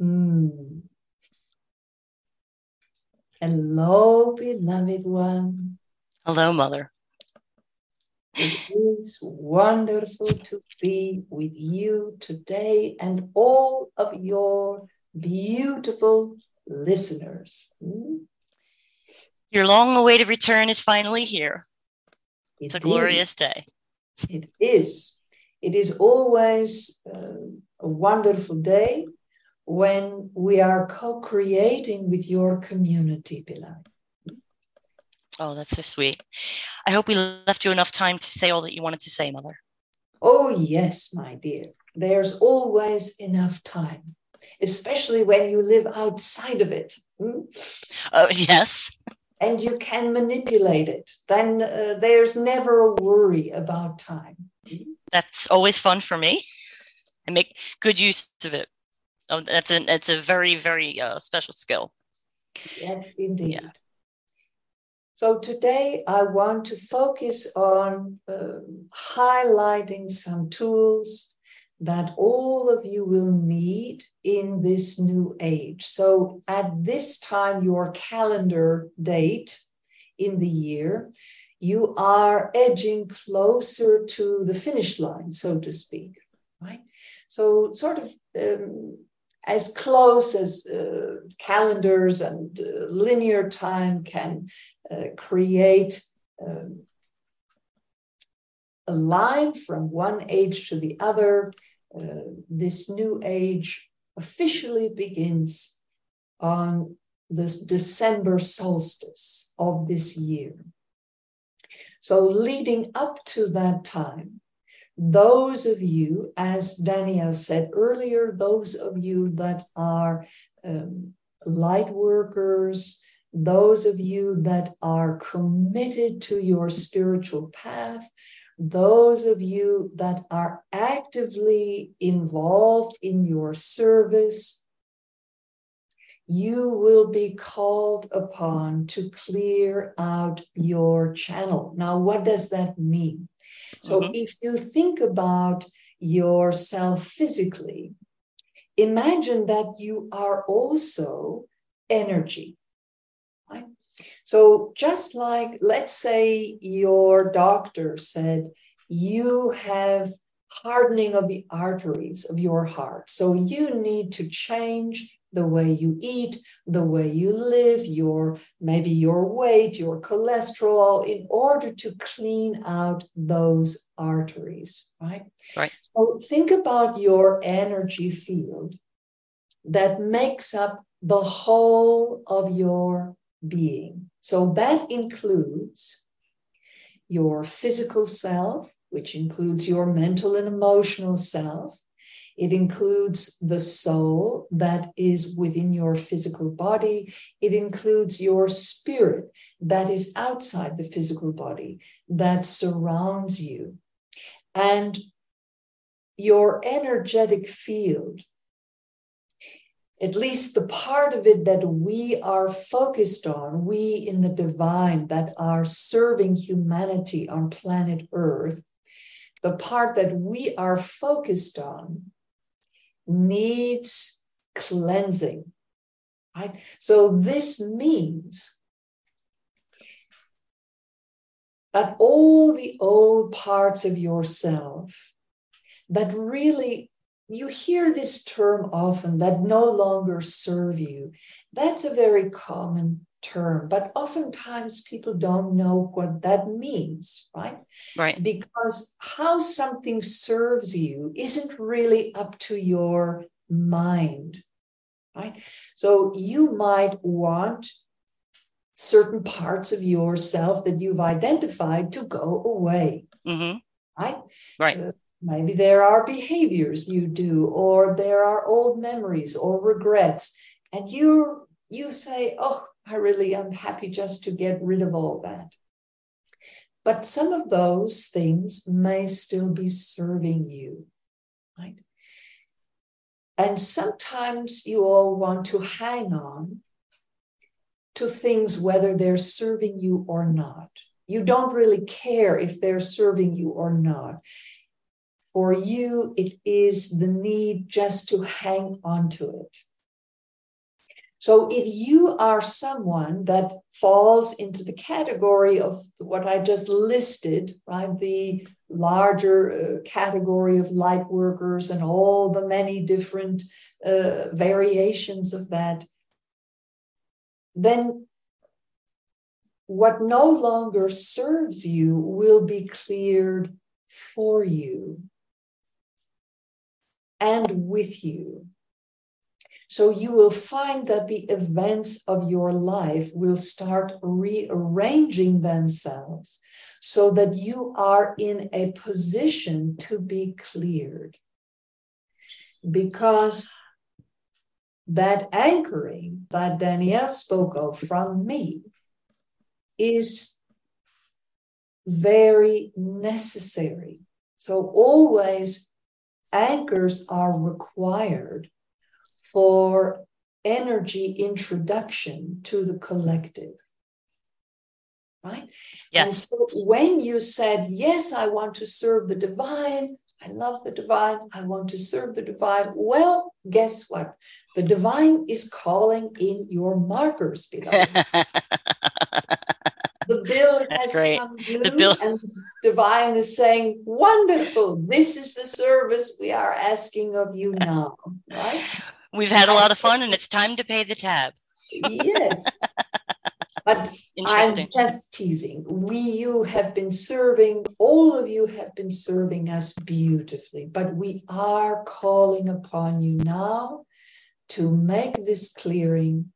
Speaker 3: Mm. Hello, beloved one.
Speaker 2: Hello, Mother.
Speaker 3: It is wonderful to be with you today and all of your beautiful listeners. Mm.
Speaker 2: Your long awaited return is finally here. It it's a glorious day.
Speaker 3: It is. It is always uh, a wonderful day when we are co creating with your community, beloved.
Speaker 2: Oh, that's so sweet. I hope we left you enough time to say all that you wanted to say, Mother.
Speaker 3: Oh, yes, my dear. There's always enough time, especially when you live outside of it.
Speaker 2: Hmm? Oh, yes.
Speaker 3: And you can manipulate it. Then uh, there's never a worry about time.
Speaker 2: That's always fun for me. I make good use of it. Oh, that's a it's a very very uh, special skill.
Speaker 3: Yes, indeed. Yeah. So today I want to focus on uh, highlighting some tools that all of you will need in this new age. So at this time, your calendar date in the year, you are edging closer to the finish line, so to speak, right? So sort of um, as close as uh, calendars and uh, linear time can uh, create um, a line from one age to the other. Uh, this new age officially begins on this December solstice of this year. So, leading up to that time, those of you, as Danielle said earlier, those of you that are um, light workers, those of you that are committed to your spiritual path, those of you that are actively involved in your service, you will be called upon to clear out your channel. Now, what does that mean? So mm-hmm. if you think about yourself physically, imagine that you are also energy. Right? So just like, let's say your doctor said, you have hardening of the arteries of your heart. So you need to change the way you eat, the way you live, your maybe your weight, your cholesterol, in order to clean out those arteries, right?
Speaker 2: Right.
Speaker 3: So think about your energy field that makes up the whole of your being. So that includes your physical self, which includes your mental and emotional self. It includes the soul that is within your physical body. It includes your spirit that is outside the physical body, that surrounds you. And your energetic field, at least the part of it that we are focused on, we in the divine that are serving humanity on planet Earth, the part that we are focused on needs cleansing. Right? So this means that all the old parts of yourself that really you hear this term often that no longer serve you. That's a very common term, but oftentimes people don't know what that means, right?
Speaker 2: Right.
Speaker 3: Because how something serves you isn't really up to your mind, right? So you might want certain parts of yourself that you've identified to go away,
Speaker 2: Mm-hmm.
Speaker 3: right?
Speaker 2: Right.
Speaker 3: Uh, maybe there are behaviors you do, or there are old memories or regrets, and you you say, "Oh, I really am happy just to get rid of all that." But some of those things may still be serving you, right? And sometimes you all want to hang on to things whether they're serving you or not. You don't really care if they're serving you or not. For you, it is the need just to hang on to it. So if you are someone that falls into the category of what I just listed, right, the larger uh, category of light workers and all the many different uh, variations of that, then what no longer serves you will be cleared for you and with you. So you will find that the events of your life will start rearranging themselves so that you are in a position to be cleared. Because that anchoring that Danielle spoke of from me is very necessary. So, always anchors are required for energy introduction to the collective. Right?
Speaker 2: Yes.
Speaker 3: And so when you said, Yes, I want to serve the divine, I love the divine, I want to serve the divine. Well, guess what? The divine is calling in your markers, beloved. the bill
Speaker 2: That's
Speaker 3: has
Speaker 2: great.
Speaker 3: come due,
Speaker 2: The bill-
Speaker 3: and the divine is saying, Wonderful, this is the service we are asking of you now. Right?
Speaker 2: We've had a lot of fun and it's time to pay the tab.
Speaker 3: yes. But. I'm just teasing. We, you have been serving, all of you have been serving us beautifully, but we are calling upon you now to make this clearing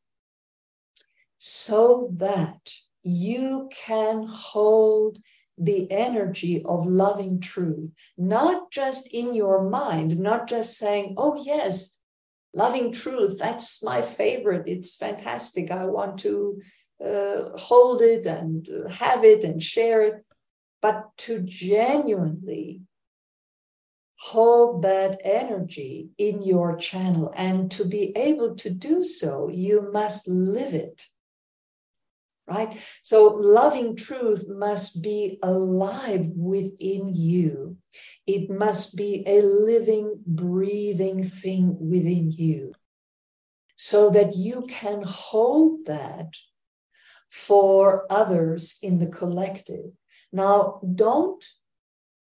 Speaker 3: so that you can hold the energy of loving truth, not just in your mind, not just saying, oh, yes, loving truth, that's my favorite. It's fantastic. I want to uh, hold it and have it and share it, but to genuinely hold that energy in your channel. And to be able to do so, you must live it. Right? So, loving truth must be alive within you. It must be a living, breathing thing within you so that you can hold that for others in the collective. Now, don't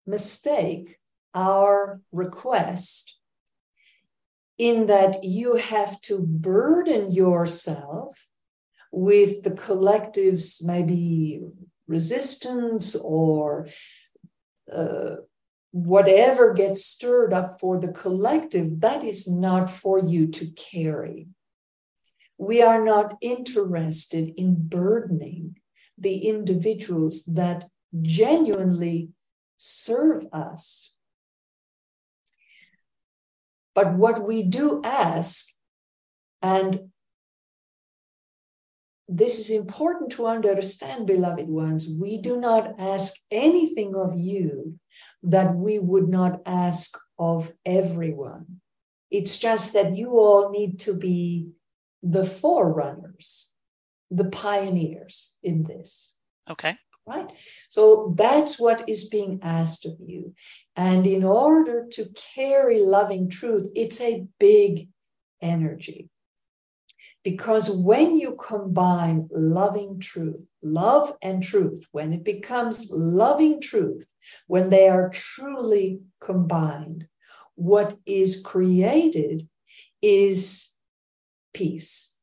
Speaker 3: mistake our request in that you have to burden yourself with the collective's maybe resistance or uh, whatever gets stirred up for the collective, that is not for you to carry. We are not interested in burdening the individuals that genuinely serve us. But what we do ask, and this is important to understand, beloved ones, we do not ask anything of you that we would not ask of everyone. It's just that you all need to be the forerunners, the pioneers in this.
Speaker 2: Okay.
Speaker 3: Right? So that's what is being asked of you. And in order to carry loving truth, it's a big energy. Because when you combine loving truth, love and truth, when it becomes loving truth, when they are truly combined, what is created is peace.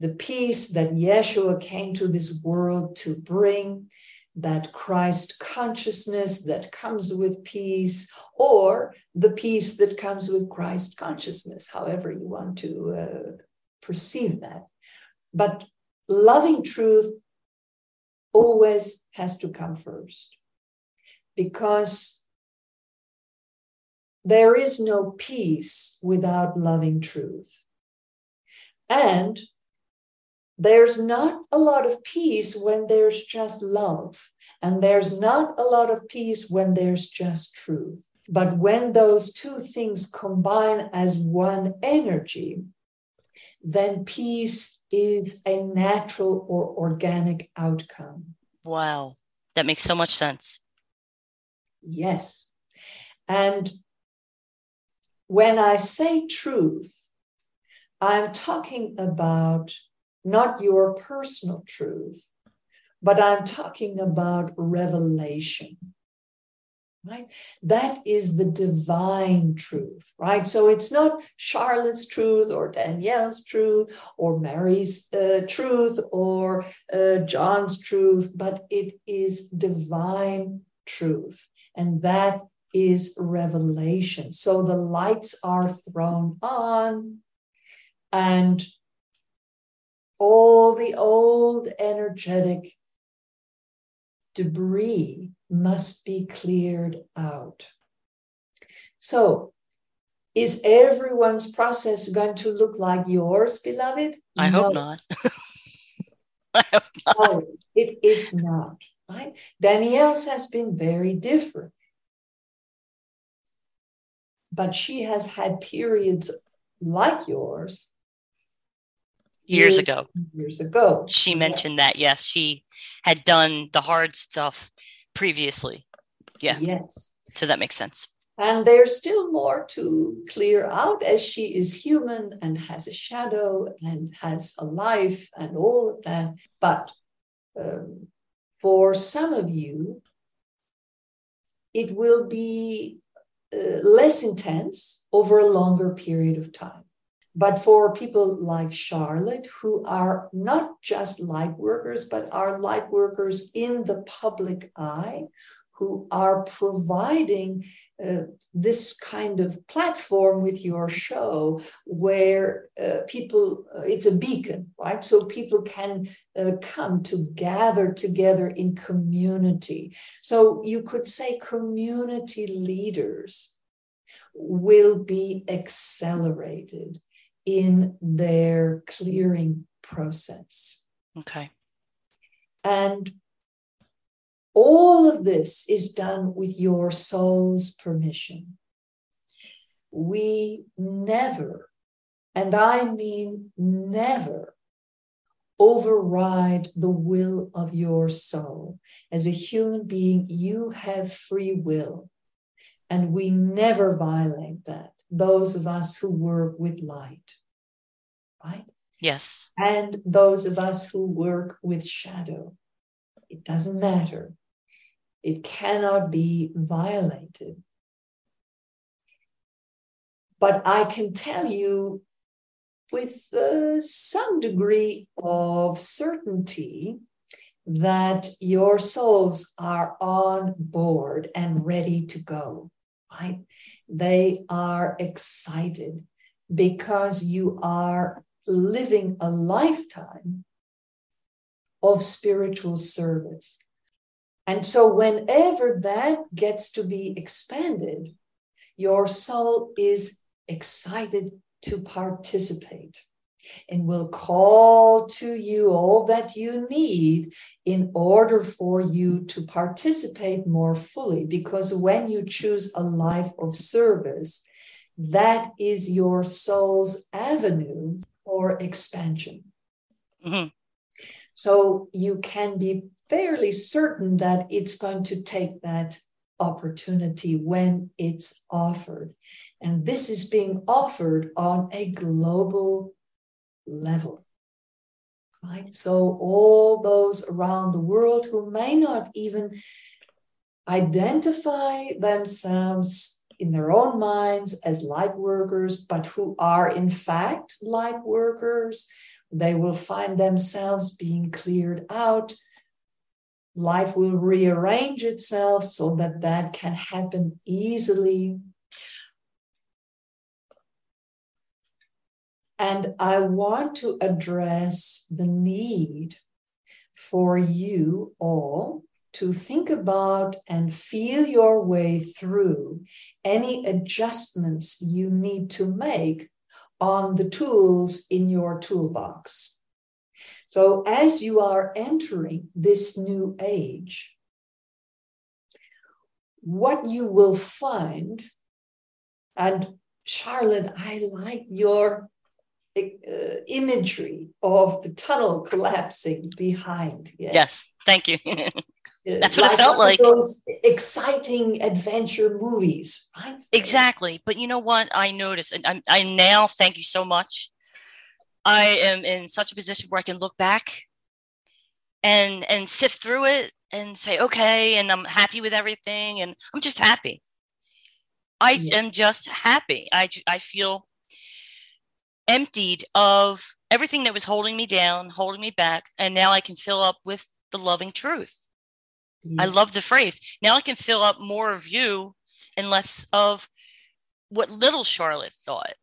Speaker 3: The peace that Yeshua came to this world to bring, that Christ consciousness that comes with peace, or the peace that comes with Christ consciousness, however you want to uh, perceive that. But loving truth always has to come first because there is no peace without loving truth. And there's not a lot of peace when there's just love. And there's not a lot of peace when there's just truth. But when those two things combine as one energy, then peace is a natural or organic outcome.
Speaker 2: Wow. That makes so much sense.
Speaker 3: Yes. And when I say truth, I'm talking about not your personal truth, but I'm talking about revelation. Right? That is the divine truth, right? So it's not Charlotte's truth or Danielle's truth or Mary's uh, truth or uh, John's truth, but it is divine truth. And that is revelation. So the lights are thrown on, and all the old energetic debris must be cleared out. So, is everyone's process going to look like yours, beloved?
Speaker 2: I no. hope not. I hope not.
Speaker 3: No, it is not. Right? Danielle's has been very different. But she has had periods like yours
Speaker 2: years, years ago.
Speaker 3: Years ago.
Speaker 2: She mentioned yeah. that, yes. She had done the hard stuff previously. Yeah.
Speaker 3: Yes.
Speaker 2: So that makes sense.
Speaker 3: And there's still more to clear out as she is human and has a shadow and has a life and all of that. But um, for some of you, it will be uh, less intense over a longer period of time. But for people like Charlotte, who are not just light workers, but are light workers in the public eye, who are providing uh, this kind of platform with your show where uh, people, uh, it's a beacon, right? So people can uh, come to gather together in community. So you could say community leaders will be accelerated in their clearing process.
Speaker 2: Okay.
Speaker 3: And all of this is done with your soul's permission. We never, and I mean never, override the will of your soul. As a human being, you have free will, and we never violate that those of us who work with light, right?
Speaker 2: Yes.
Speaker 3: And those of us who work with shadow. It doesn't matter. It cannot be violated. But I can tell you with uh, some degree of certainty that your souls are on board and ready to go, right? They are excited because you are living a lifetime of spiritual service. And so, whenever that gets to be expanded, your soul is excited to participate and will call to you all that you need in order for you to participate more fully. Because when you choose a life of service, that is your soul's avenue for expansion. Mm-hmm. So you can be fairly certain that it's going to take that opportunity when it's offered. And this is being offered on a global level. Right? So, all those around the world who may not even identify themselves in their own minds as light workers, but who are in fact light workers, they will find themselves being cleared out. Life will rearrange itself so that that can happen easily And I want to address the need for you all to think about and feel your way through any adjustments you need to make on the tools in your toolbox. So, as you are entering this new age, what you will find, and Charlotte, I like your uh, imagery of the tunnel collapsing behind.
Speaker 2: Yes, yes thank you. That's what like it felt like.
Speaker 3: Those exciting adventure movies, right?
Speaker 2: Exactly. But you know what? I noticed, and I'm, I now thank you so much. I am in such a position where I can look back and and sift through it and say, okay, and I'm happy with everything, and I'm just happy. I yeah. am just happy. I I feel emptied of everything that was holding me down, holding me back, and now I can fill up with the loving truth. Mm. I love the phrase. Now I can fill up more of you and less of what little Charlotte thought.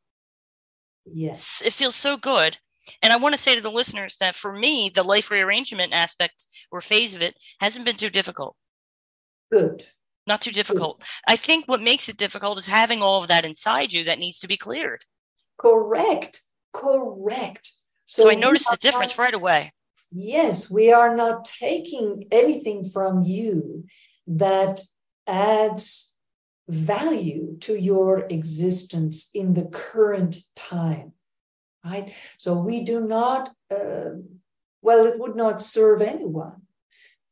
Speaker 3: Yes.
Speaker 2: It feels so good. And I want to say to the listeners that for me, the life rearrangement aspect or phase of it hasn't been too difficult.
Speaker 3: Good.
Speaker 2: Not too difficult. Good. I think what makes it difficult is having all of that inside you that needs to be cleared.
Speaker 3: Correct. Correct.
Speaker 2: So, so I noticed the difference not, right away.
Speaker 3: Yes, we are not taking anything from you that adds value to your existence in the current time. Right? So we do not, uh, well, it would not serve anyone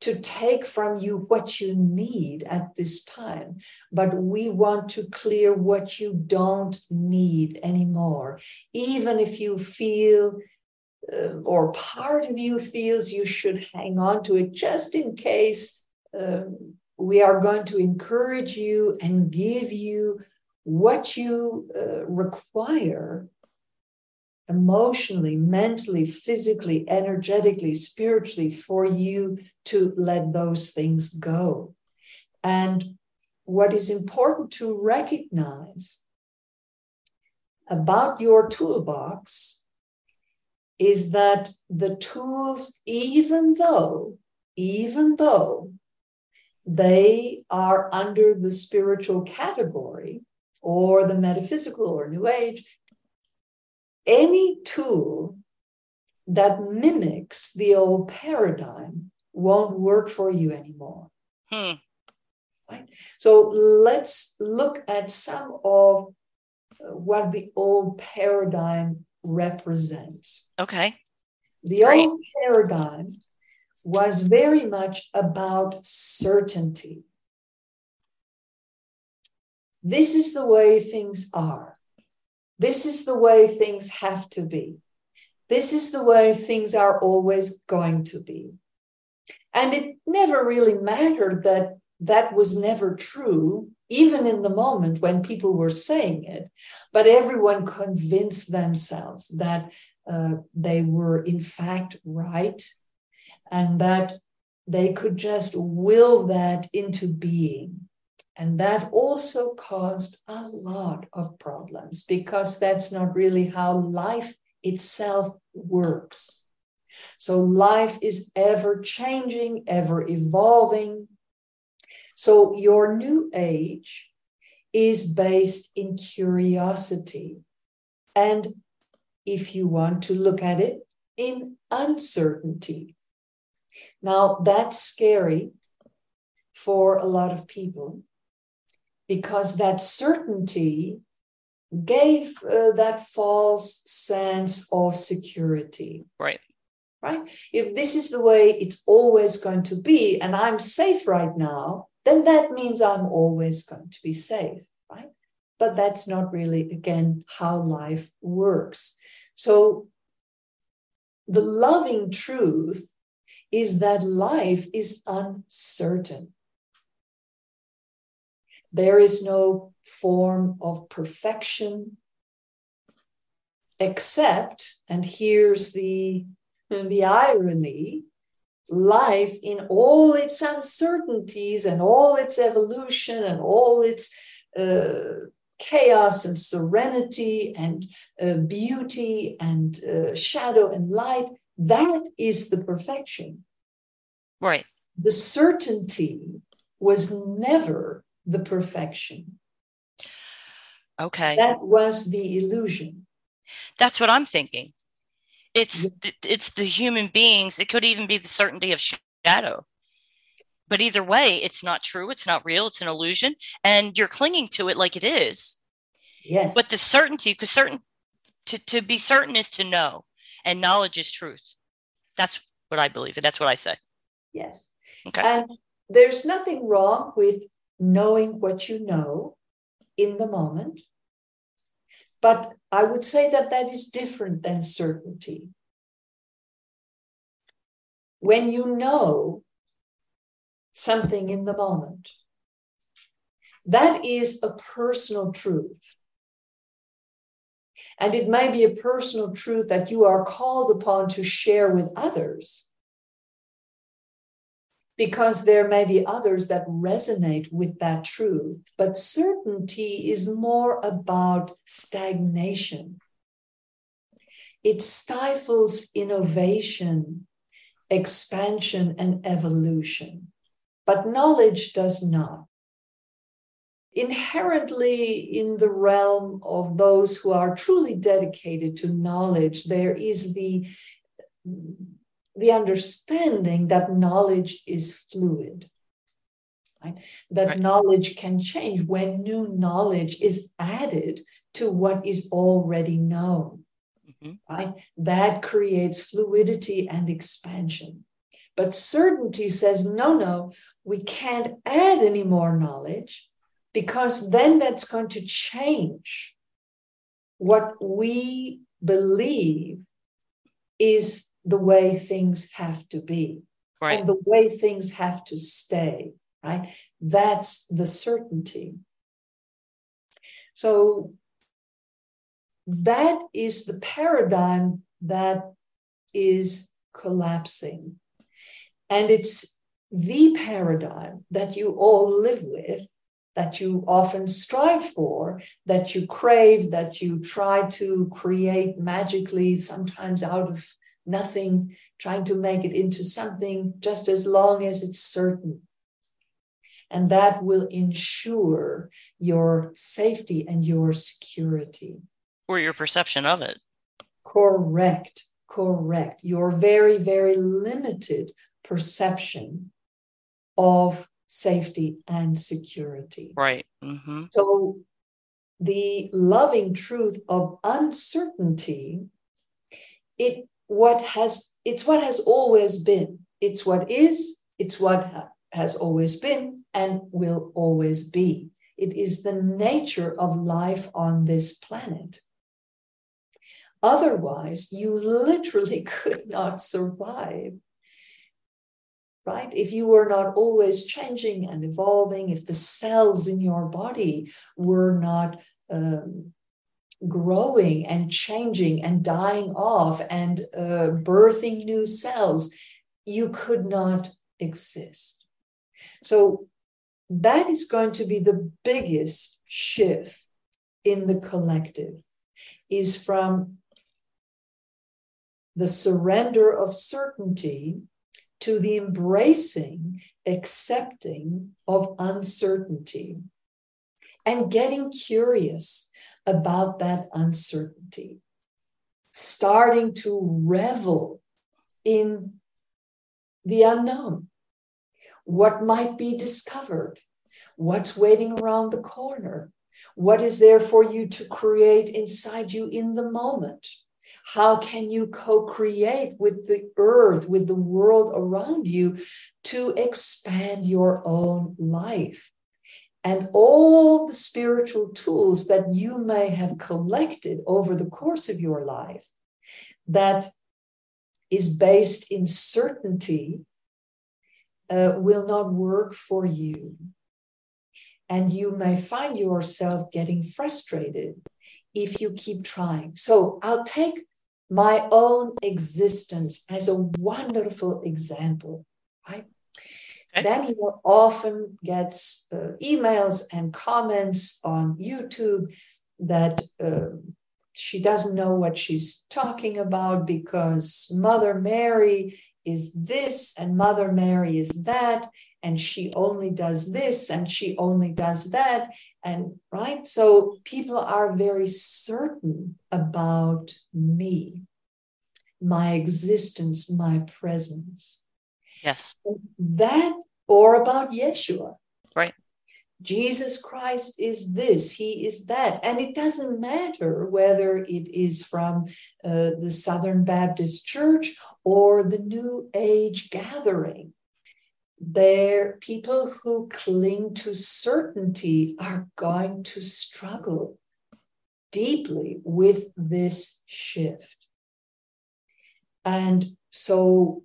Speaker 3: to take from you what you need at this time, but we want to clear what you don't need anymore. Even if you feel uh, or part of you feels you should hang on to it just in case um, we are going to encourage you and give you what you uh, require emotionally, mentally, physically, energetically, spiritually for you to let those things go. And what is important to recognize about your toolbox is that the tools, even though, even though they are under the spiritual category or the metaphysical or new age, any tool that mimics the old paradigm won't work for you anymore. Hmm. Right? So let's look at some of uh, what the old paradigm represents.
Speaker 2: Okay.
Speaker 3: The Great. old paradigm was very much about certainty. This is the way things are. This is the way things have to be. This is the way things are always going to be. And it never really mattered that that was never true, even in the moment when people were saying it. But everyone convinced themselves that uh, they were, in fact, right and that they could just will that into being. And that also caused a lot of problems because that's not really how life itself works. So life is ever changing, ever evolving. So your new age is based in curiosity. And if you want to look at it, in uncertainty. Now, that's scary for a lot of people because that certainty gave uh, that false sense of security.
Speaker 2: Right.
Speaker 3: Right. If this is the way it's always going to be, and I'm safe right now, then that means I'm always going to be safe. Right. But that's not really, again, how life works. So the loving truth is that life is uncertain. There is no form of perfection except, and here's the, the irony life in all its uncertainties and all its evolution and all its uh, chaos and serenity and uh, beauty and uh, shadow and light that is the perfection.
Speaker 2: Right.
Speaker 3: The certainty was never the perfection.
Speaker 2: Okay.
Speaker 3: That was the illusion.
Speaker 2: That's what I'm thinking. It's it's the human beings. It could even be the certainty of shadow. But either way, it's not true. It's not real. It's an illusion, and you're clinging to it like it is.
Speaker 3: Yes.
Speaker 2: But the certainty, because certain to to be certain is to know, and knowledge is truth. That's what I believe, and that's what I say.
Speaker 3: Yes.
Speaker 2: Okay.
Speaker 3: And there's nothing wrong with knowing what you know in the moment. But I would say that that is different than certainty. When you know something in the moment, that is a personal truth. And it may be a personal truth that you are called upon to share with others because there may be others that resonate with that truth. But certainty is more about stagnation. It stifles innovation, expansion, and evolution. But knowledge does not. Inherently, in the realm of those who are truly dedicated to knowledge, there is the the understanding that knowledge is fluid, right? That right. knowledge can change when new knowledge is added to what is already known, mm-hmm. right? That creates fluidity and expansion. But certainty says, no, no, we can't add any more knowledge because then that's going to change what we believe is the way things have to be
Speaker 2: right.
Speaker 3: and the way things have to stay, right? That's the certainty. So that is the paradigm that is collapsing. And it's the paradigm that you all live with, that you often strive for, that you crave, that you try to create magically, sometimes out of nothing, trying to make it into something just as long as it's certain. And that will ensure your safety and your security.
Speaker 2: Or your perception of it.
Speaker 3: Correct, correct. Your very, very limited perception of safety and security.
Speaker 2: Right. Mm-hmm.
Speaker 3: So the loving truth of uncertainty, it what has it's what has always been. It's what is it's what has always been and will always be. It is the nature of life on this planet. Otherwise you literally could not survive right? If you were not always changing and evolving if the cells in your body were not um, growing and changing and dying off and uh, birthing new cells, you could not exist. So that is going to be the biggest shift in the collective is from the surrender of certainty to the embracing, accepting of uncertainty. and getting curious about that uncertainty, starting to revel in the unknown, what might be discovered, what's waiting around the corner, what is there for you to create inside you in the moment. How can you co create with the earth, with the world around you to expand your own life? And all the spiritual tools that you may have collected over the course of your life that is based in certainty uh, will not work for you. And you may find yourself getting frustrated if you keep trying. So I'll take my own existence as a wonderful example, right? Okay. Danielle often gets uh, emails and comments on YouTube that uh, she doesn't know what she's talking about because Mother Mary is this and Mother Mary is that, and she only does this and she only does that. And right, so people are very certain about me, my existence, my presence.
Speaker 2: Yes.
Speaker 3: That or about Yeshua.
Speaker 2: Right.
Speaker 3: Jesus Christ is this, he is that. And it doesn't matter whether it is from uh, the Southern Baptist Church or the New Age gathering. There, people who cling to certainty are going to struggle deeply with this shift. And so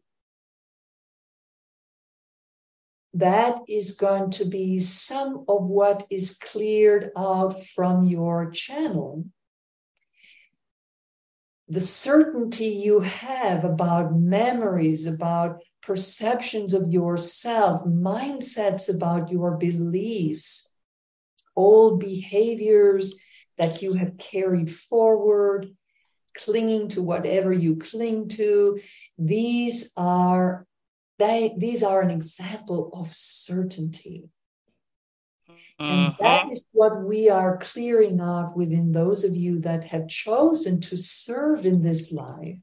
Speaker 3: that is going to be some of what is cleared out from your channel. The certainty you have about memories, about perceptions of yourself, mindsets about your beliefs, old behaviors that you have carried forward, clinging to whatever you cling to. These are they, these are an example of certainty. And uh-huh. that is what we are clearing out within those of you that have chosen to serve in this life,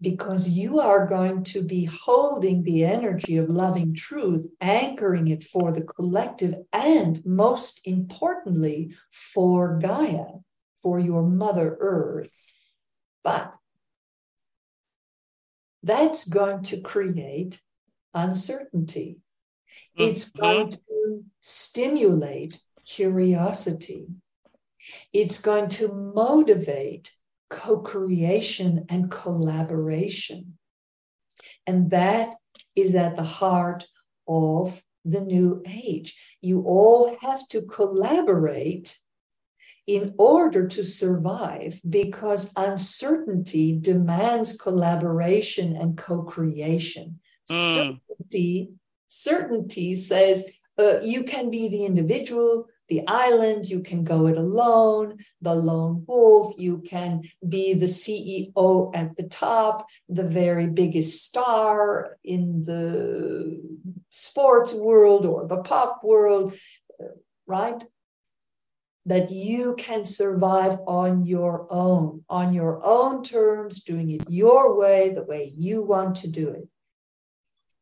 Speaker 3: because you are going to be holding the energy of loving truth, anchoring it for the collective, and most importantly, for Gaia, for your Mother Earth. But that's going to create uncertainty. Mm-hmm. It's going to stimulate curiosity. It's going to motivate co creation and collaboration. And that is at the heart of the new age. You all have to collaborate in order to survive because uncertainty demands collaboration and co-creation mm. certainty certainty says uh, you can be the individual the island you can go it alone the lone wolf you can be the ceo at the top the very biggest star in the sports world or the pop world uh, right that you can survive on your own, on your own terms, doing it your way, the way you want to do it.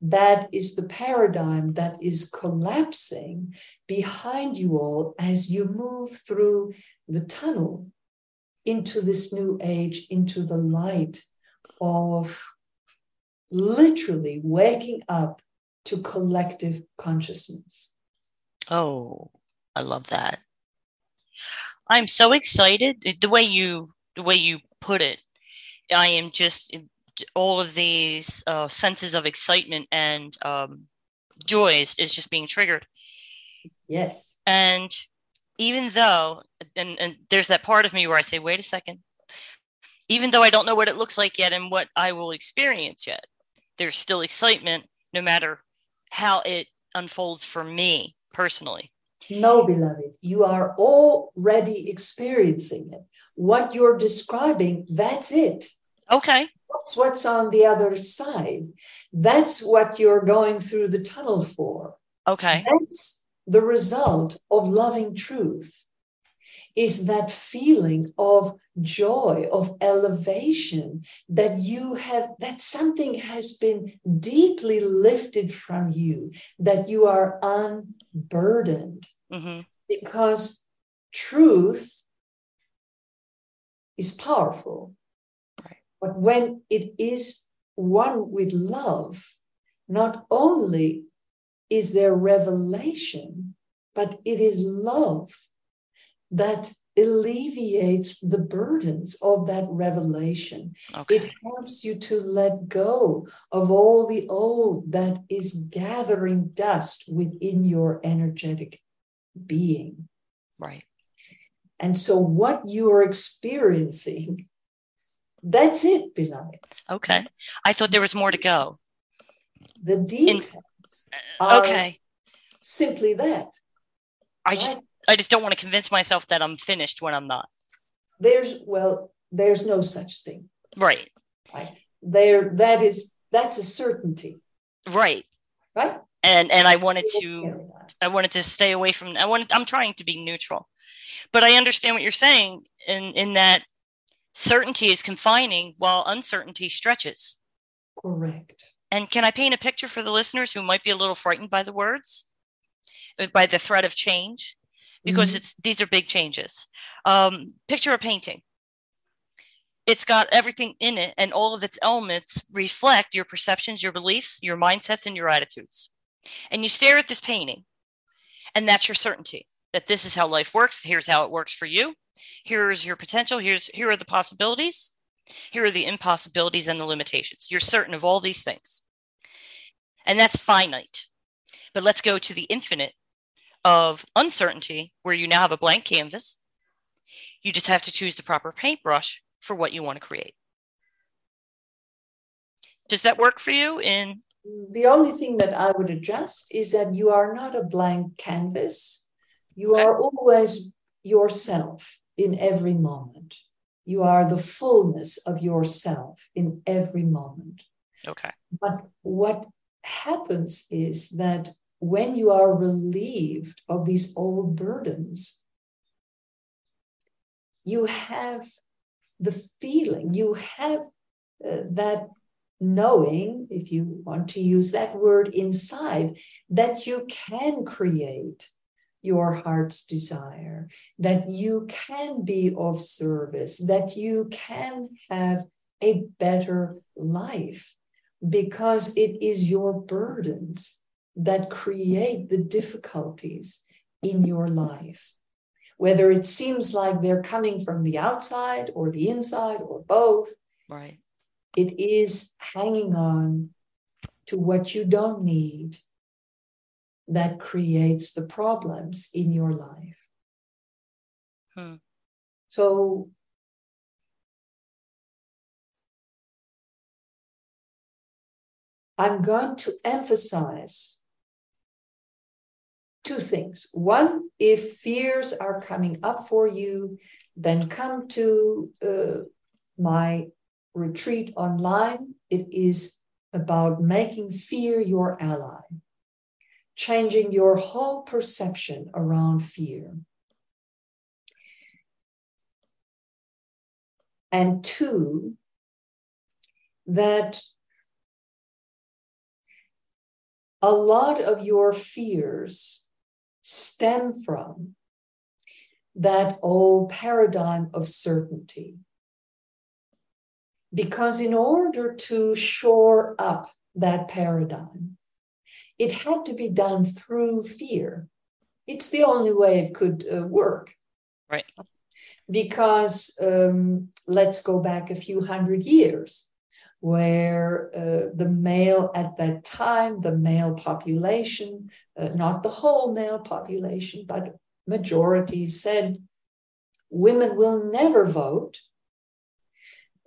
Speaker 3: That is the paradigm that is collapsing behind you all as you move through the tunnel into this new age, into the light of literally waking up to collective consciousness.
Speaker 2: Oh, I love that. I'm so excited the way you the way you put it. I am just all of these uh, senses of excitement and um, joys is just being triggered.
Speaker 3: Yes.
Speaker 2: And even though, and, and there's that part of me where I say, wait a second, even though I don't know what it looks like yet and what I will experience yet, there's still excitement no matter how it unfolds for me personally.
Speaker 3: No, beloved, you are already experiencing it. What you're describing, that's it.
Speaker 2: Okay.
Speaker 3: That's what's on the other side. That's what you're going through the tunnel for.
Speaker 2: Okay.
Speaker 3: That's the result of loving truth is that feeling of joy, of elevation that you have, that something has been deeply lifted from you, that you are unburdened. Mm-hmm. Because truth is powerful. Right. But when it is one with love, not only is there revelation, but it is love that alleviates the burdens of that revelation. Okay. It helps you to let go of all the old that is gathering dust within your energetic being.
Speaker 2: Right.
Speaker 3: And so, what you are experiencing, that's it, beloved.
Speaker 2: Okay. I thought there was more to go.
Speaker 3: The details. In, uh, okay. Simply that.
Speaker 2: I right? just I just don't want to convince myself that I'm finished when I'm not.
Speaker 3: There's well, there's no such thing.
Speaker 2: Right.
Speaker 3: Right. There that is that's a certainty.
Speaker 2: Right.
Speaker 3: Right.
Speaker 2: And and I wanted to I wanted to stay away from I wanted I'm trying to be neutral. But I understand what you're saying in in that certainty is confining while uncertainty stretches.
Speaker 3: Correct.
Speaker 2: And can I paint a picture for the listeners who might be a little frightened by the words, by the threat of change? because mm-hmm. it's these are big changes. Um, picture a painting. It's got everything in it, and all of its elements reflect your perceptions, your beliefs, your mindsets, and your attitudes. And you stare at this painting, and that's your certainty that this is how life works. Here's how it works for you. Here's your potential. Here's here are the possibilities. Here are the impossibilities and the limitations. You're certain of all these things. And that's finite. But let's go to the infinite of uncertainty where you now have a blank canvas. You just have to choose the proper paintbrush for what you want to create. Does that work for you in
Speaker 3: the only thing that I would adjust is that you are not a blank canvas. You are always yourself in every moment. You are the fullness of yourself in every moment.
Speaker 2: Okay.
Speaker 3: But what happens is that when you are relieved of these old burdens, you have the feeling, you have uh, that knowing, if you want to use that word inside, that you can create your heart's desire, that you can be of service, that you can have a better life because it is your burdens that create the difficulties in your life. Whether it seems like they're coming from the outside or the inside or both,
Speaker 2: right?
Speaker 3: It is hanging on to what you don't need that creates the problems in your life. Hmm. So I'm going to emphasize two things. One, if fears are coming up for you, then come to uh, my retreat online. It is about making fear your ally, changing your whole perception around fear. And two, that a lot of your fears stem from that old paradigm of certainty. Because in order to shore up that paradigm, it had to be done through fear. It's the only way it could uh, work.
Speaker 2: Right.
Speaker 3: Because um, let's go back a few hundred years where uh, the male at that time, the male population, uh, not the whole male population, but majority said women will never vote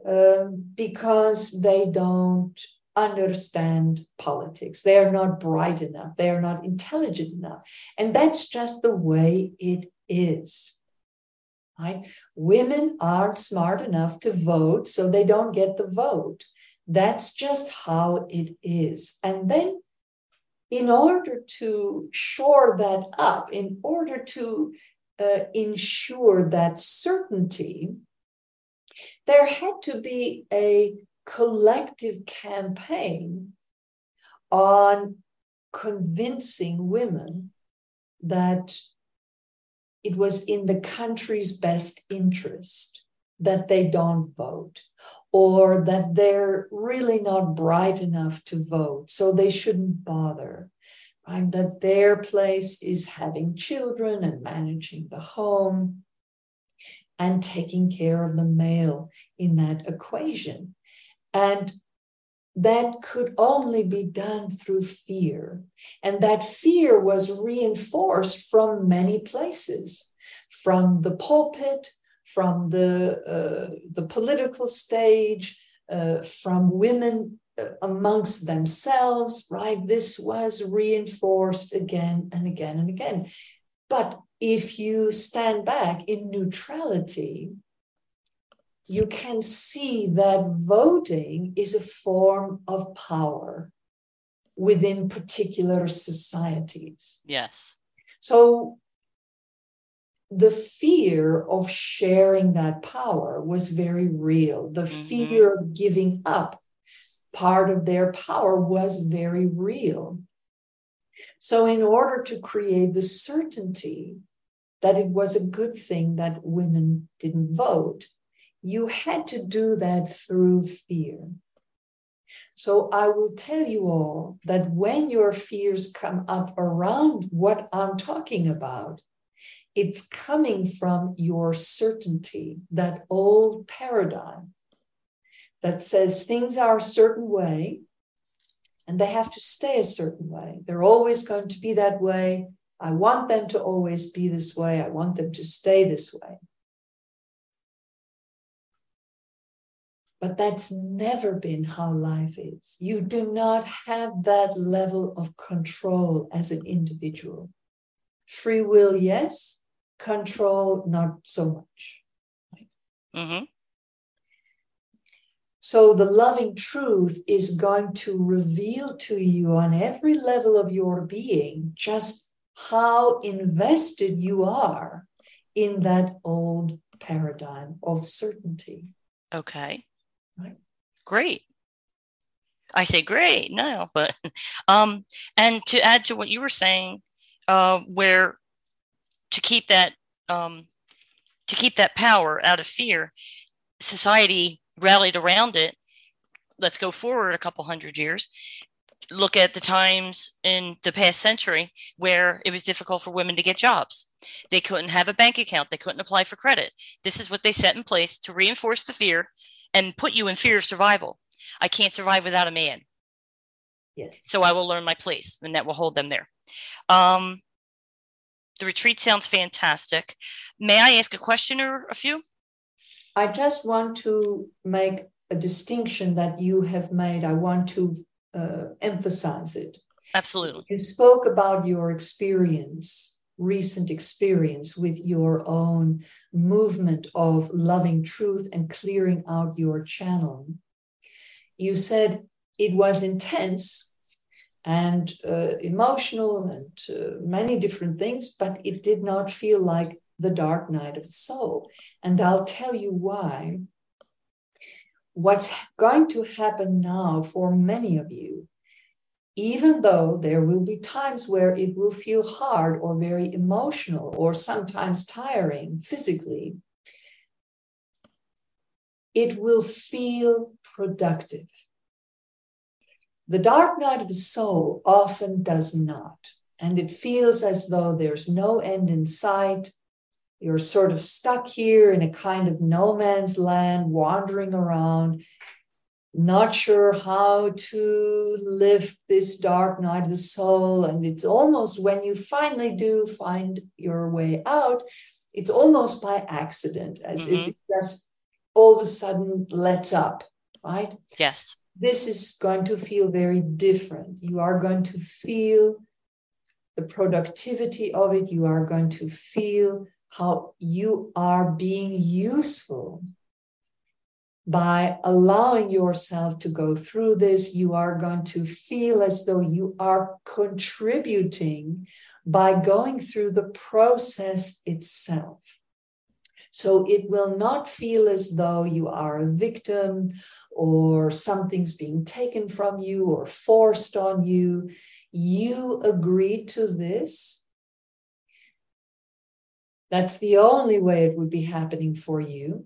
Speaker 3: uh, because they don't understand politics. They are not bright enough. They are not intelligent enough. And that's just the way it is. Right? Women aren't smart enough to vote, so they don't get the vote. That's just how it is. And then in order to shore that up, in order to uh, ensure that certainty, there had to be a collective campaign on convincing women that it was in the country's best interest that they don't vote or that they're really not bright enough to vote, so they shouldn't bother. And that their place is having children and managing the home and taking care of the male in that equation. And that could only be done through fear. And that fear was reinforced from many places from the pulpit, from the, uh, the political stage, uh, from women uh, amongst themselves, right? This was reinforced again and again and again. But if you stand back in neutrality, you can see that voting is a form of power within particular societies.
Speaker 2: Yes.
Speaker 3: So the fear of sharing that power was very real. The mm-hmm. fear of giving up part of their power was very real. So, in order to create the certainty that it was a good thing that women didn't vote, you had to do that through fear. So, I will tell you all that when your fears come up around what I'm talking about, it's coming from your certainty, that old paradigm that says things are a certain way and they have to stay a certain way. They're always going to be that way. I want them to always be this way. I want them to stay this way. But that's never been how life is. You do not have that level of control as an individual. Free will, yes, control, not so much. Right? Mm-hmm. So the loving truth is going to reveal to you on every level of your being just how invested you are in that old paradigm of certainty.
Speaker 2: Okay. Right. Great. I say great now, but um, and to add to what you were saying, uh, where to keep that um, to keep that power out of fear, society rallied around it. Let's go forward a couple hundred years. Look at the times in the past century where it was difficult for women to get jobs. They couldn't have a bank account. They couldn't apply for credit. This is what they set in place to reinforce the fear and put you in fear of survival. I can't survive without a man.
Speaker 3: Yes.
Speaker 2: So I will learn my place, and that will hold them there. Um, the retreat sounds fantastic. May I ask a question or a few?
Speaker 3: I just want to make a distinction that you have made. I want to uh, emphasize it.
Speaker 2: Absolutely.
Speaker 3: You spoke about your experience, recent experience with your own movement of loving truth and clearing out your channel. You said it was intense, and uh, emotional and uh, many different things, but it did not feel like the dark night of the soul. And I'll tell you why. What's going to happen now for many of you, even though there will be times where it will feel hard or very emotional or sometimes tiring physically, it will feel productive the dark night of the soul often does not. And it feels as though there's no end in sight. You're sort of stuck here in a kind of no man's land, wandering around, not sure how to live this dark night of the soul. And it's almost when you finally do find your way out, it's almost by accident, as mm-hmm. if it just all of a sudden lets up, right?
Speaker 2: Yes
Speaker 3: this is going to feel very different. You are going to feel the productivity of it. You are going to feel how you are being useful by allowing yourself to go through this, you are going to feel as though you are contributing by going through the process itself. So it will not feel as though you are a victim or something's being taken from you or forced on you. You agreed to this. That's the only way it would be happening for you.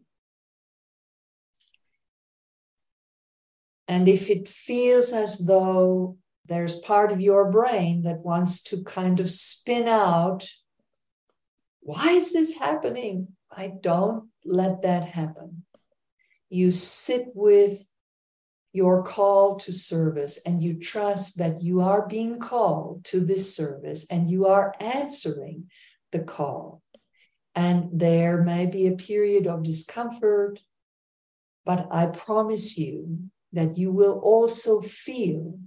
Speaker 3: And if it feels as though there's part of your brain that wants to kind of spin out, why is this happening? I don't let that happen. You sit with your call to service and you trust that you are being called to this service and you are answering the call. And there may be a period of discomfort, but I promise you that you will also feel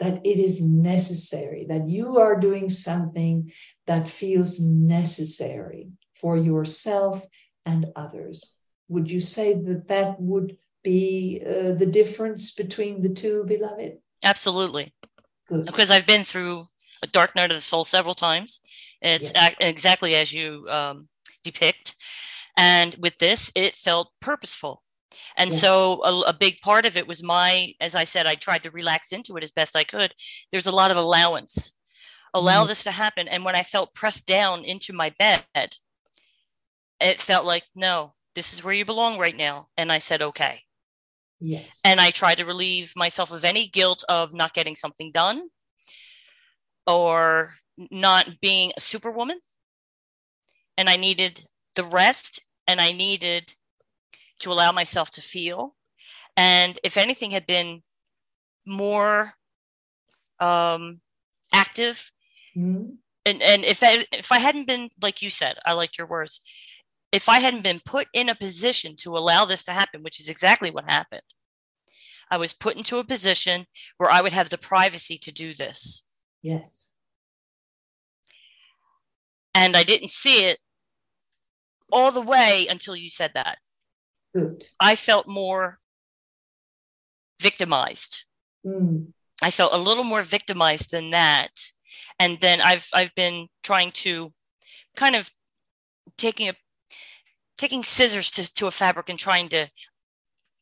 Speaker 3: that it is necessary, that you are doing something that feels necessary for yourself and others. Would you say that that would be uh, the difference between the two, beloved?
Speaker 2: Absolutely. Good. Because I've been through a dark night of the soul several times. It's yes. exactly as you um, depict. And with this, it felt purposeful. And yeah. so a, a, big part of it was my, as I said, I tried to relax into it as best I could. There's a lot of allowance. Allow mm-hmm. this to happen. And when I felt pressed down into my bed, it felt like, no, this is where you belong right now. And I said, okay.
Speaker 3: Yes.
Speaker 2: And I tried to relieve myself of any guilt of not getting something done or not being a superwoman. And I needed the rest and I needed to allow myself to feel. And if anything had been more um, active, mm-hmm. and, and if I, if I hadn't been, like you said, I liked your words, if I hadn't been put in a position to allow this to happen, which is exactly what happened, I was put into a position where I would have the privacy to do this.
Speaker 3: Yes.
Speaker 2: And I didn't see it all the way until you said that. Good. I felt more victimized. Mm. I felt a little more victimized than that. And then I've I've been trying to kind of taking a taking scissors to, to a fabric and trying to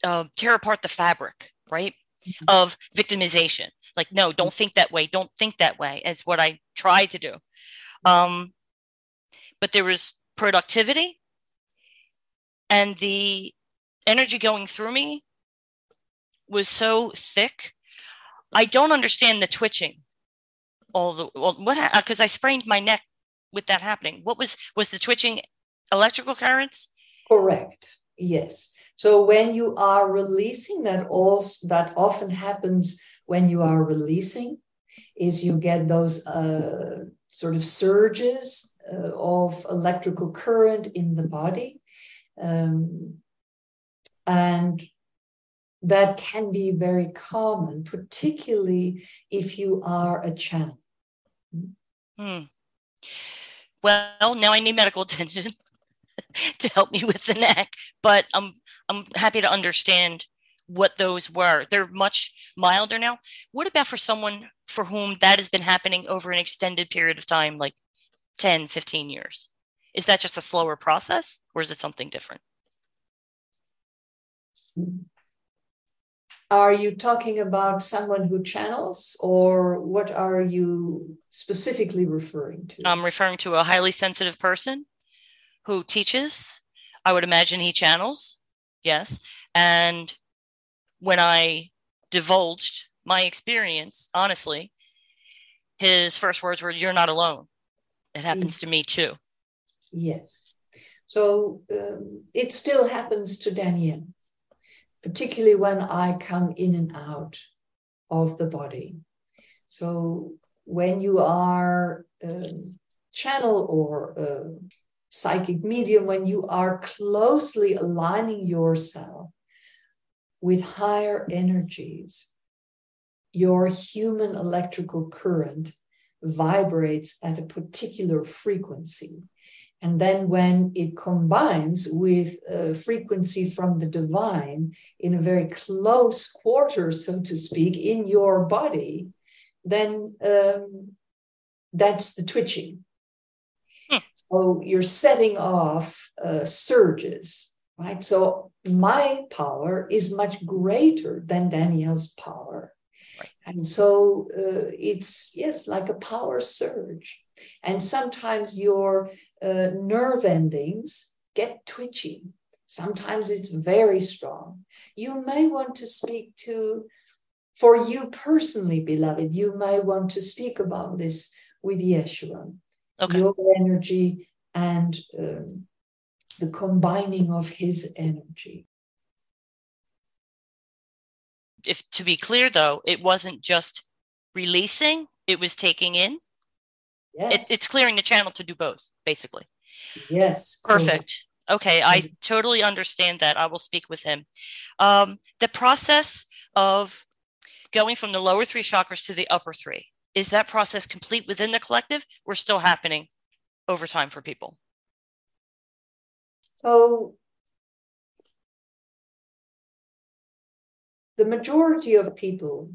Speaker 2: uh, tear apart the fabric, right? Mm-hmm. Of victimization. Like, no, don't think that way. Don't think that way, is what I tried to do. Um, but there was productivity and the energy going through me was so thick. I don't understand the twitching. All the well, what because I sprained my neck with that happening. What was was the twitching electrical currents?
Speaker 3: Correct. Yes. So when you are releasing, that also that often happens when you are releasing, is you get those uh, sort of surges of electrical current in the body. Um, and that can be very common, particularly if you are a channel.
Speaker 2: Hmm. Well, now I need medical attention to help me with the neck, but I'm I'm happy to understand what those were. They're much milder now. What about for someone for whom that has been happening over an extended period of time, like 10, 15 years? Is that just a slower process or is it something different?
Speaker 3: Are you talking about someone who channels, or what are you specifically referring to?
Speaker 2: I'm referring to a highly sensitive person who teaches. I would imagine he channels, yes. And when I divulged my experience, honestly, his first words were, You're not alone. It happens to me too.
Speaker 3: Yes. So um, it still happens to Danielle particularly when I come in and out of the body. So when you are a channel or psychic medium, when you are closely aligning yourself with higher energies, your human electrical current vibrates at a particular frequency. And then when it combines with a frequency from the divine in a very close quarter, so to speak, in your body, then um, that's the twitching. Hmm. So you're setting off uh, surges, right? So my power is much greater than Danielle's power. And so uh, it's, yes, like a power surge. And sometimes your uh, nerve endings get twitchy. Sometimes it's very strong. You may want to speak to, for you personally, beloved, you may want to speak about this with Yeshua. Okay. Your energy and um, the combining of his energy.
Speaker 2: If to be clear, though, it wasn't just releasing, it was taking in. Yes. It, it's clearing the channel to do both, basically.
Speaker 3: Yes.
Speaker 2: Perfect. Okay, I totally understand that. I will speak with him. Um, the process of going from the lower three chakras to the upper three is that process complete within the collective or still happening over time for people?
Speaker 3: So, the majority of people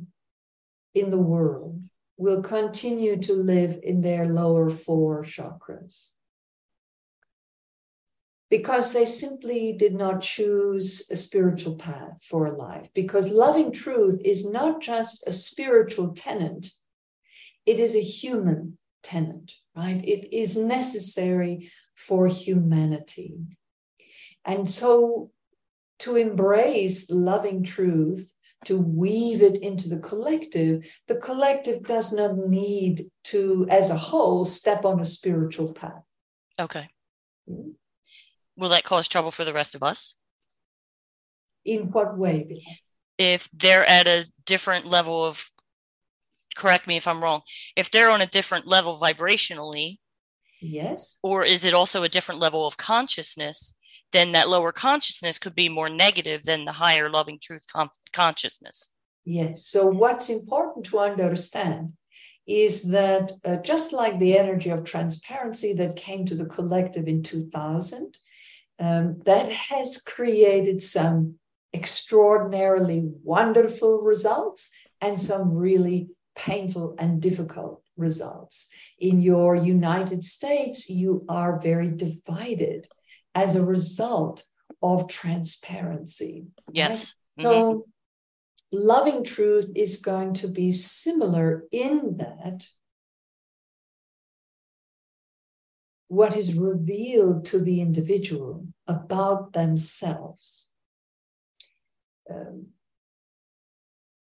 Speaker 3: in the world will continue to live in their lower four chakras because they simply did not choose a spiritual path for life. Because loving truth is not just a spiritual tenant, it is a human tenant, right? It is necessary for humanity. And so to embrace loving truth to weave it into the collective, the collective does not need to, as a whole, step on a spiritual path.
Speaker 2: Okay. Mm-hmm. Will that cause trouble for the rest of us?
Speaker 3: In what way?
Speaker 2: If they're at a different level of, correct me if I'm wrong, if they're on a different level vibrationally,
Speaker 3: yes.
Speaker 2: Or is it also a different level of consciousness? Then that lower consciousness could be more negative than the higher loving truth com- consciousness.
Speaker 3: Yes. So, what's important to understand is that uh, just like the energy of transparency that came to the collective in 2000, um, that has created some extraordinarily wonderful results and some really painful and difficult results. In your United States, you are very divided as a result of transparency.
Speaker 2: Yes.
Speaker 3: Right? Mm-hmm. So, loving truth is going to be similar in that what is revealed to the individual about themselves um,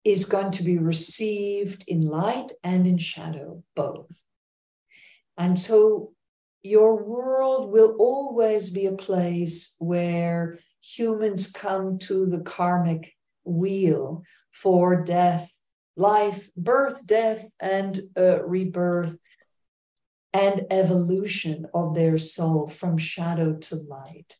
Speaker 3: is going to be received in light and in shadow, both. And so your world will always be a place where humans come to the karmic wheel for death, life, birth, death, and uh, rebirth, and evolution of their soul from shadow to light.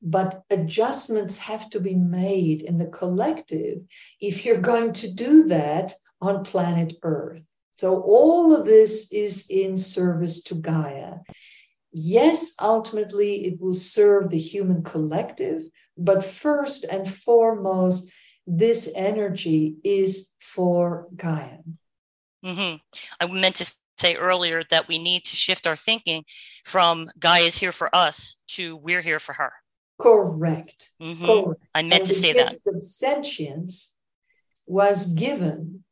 Speaker 3: But adjustments have to be made in the collective if you're going to do that on planet Earth. So, all of this is in service to Gaia. Yes, ultimately it will serve the human collective, but first and foremost, this energy is for Gaia.
Speaker 2: Mm-hmm. I meant to say earlier that we need to shift our thinking from Gaia is here for us to we're here for her.
Speaker 3: Correct.
Speaker 2: Mm-hmm. Correct. I meant and to say that.
Speaker 3: The sentience was given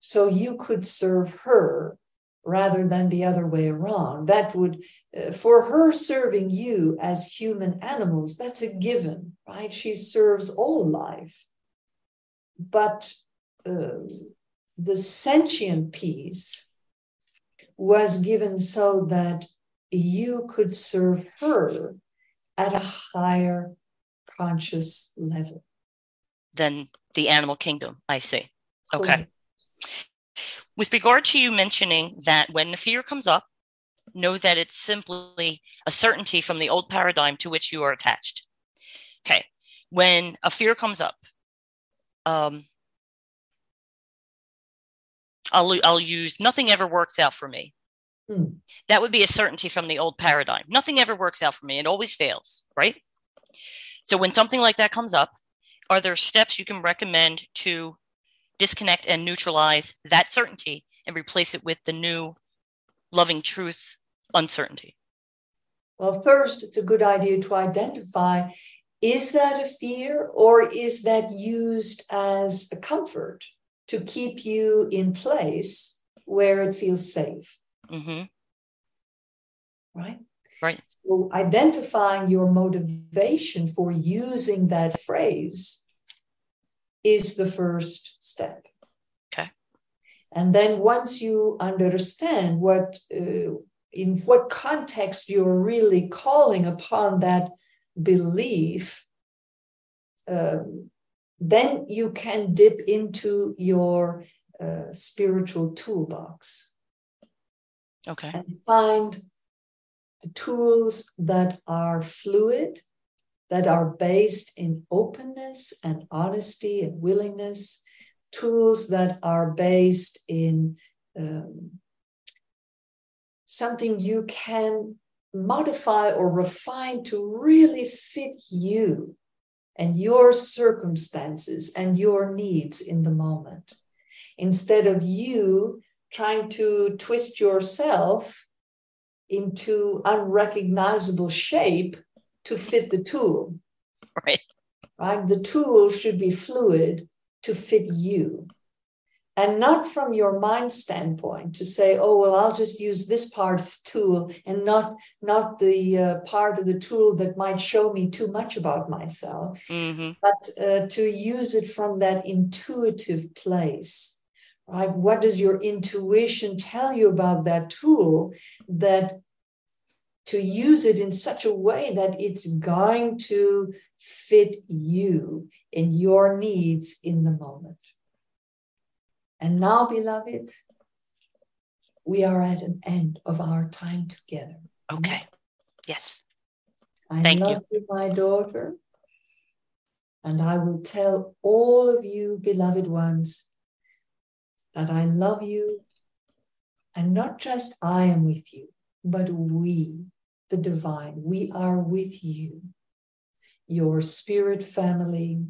Speaker 3: so you could serve her rather than the other way around. That would, uh, for her serving you as human animals, that's a given, right? She serves all life. But uh, the sentient piece was given so that you could serve her at a higher conscious level
Speaker 2: than the animal kingdom, I see. Okay. With regard to you mentioning that when the fear comes up, know that it's simply a certainty from the old paradigm to which you are attached. Okay. When a fear comes up, um, I'll, I'll use nothing ever works out for me. Hmm. That would be a certainty from the old paradigm. Nothing ever works out for me. It always fails, right? So when something like that comes up, are there steps you can recommend to disconnect and neutralize that certainty and replace it with the new loving truth uncertainty?
Speaker 3: Well, first, it's a good idea to identify is that a fear or is that used as a comfort to keep you in place where it feels safe? Mm-hmm. Right?
Speaker 2: Right.
Speaker 3: So identifying your motivation for using that phrase is the first step.
Speaker 2: Okay.
Speaker 3: And then once you understand what, uh, in what context you're really calling upon that belief, um, then you can dip into your uh, spiritual toolbox.
Speaker 2: Okay.
Speaker 3: And find the tools that are fluid, that are based in openness and honesty and willingness, tools that are based in um, something you can modify or refine to really fit you and your circumstances and your needs in the moment. Instead of you trying to twist yourself into unrecognizable shape to fit the tool.
Speaker 2: Right.
Speaker 3: Right. The tool should be fluid to fit you. And not from your mind standpoint to say, oh, well, I'll just use this part of the tool and not, not the uh, part of the tool that might show me too much about myself, mm-hmm. but uh, to use it from that intuitive place right? What does your intuition tell you about that tool that to use it in such a way that it's going to fit you and your needs in the moment? And now, beloved, we are at an end of our time together.
Speaker 2: Okay. Yes.
Speaker 3: I Thank love you. you, my daughter. And I will tell all of you, beloved ones, that I love you. And not just I am with you, but we, the divine, we are with you, your spirit family,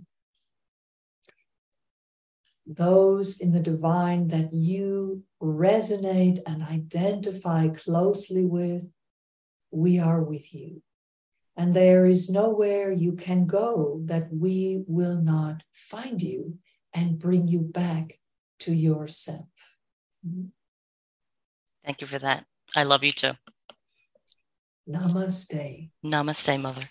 Speaker 3: those in the divine that you resonate and identify closely with, we are with you. And there is nowhere you can go that we will not find you and bring you back to yourself.
Speaker 2: Thank you for that. I love you too.
Speaker 3: Namaste.
Speaker 2: Namaste, Mother.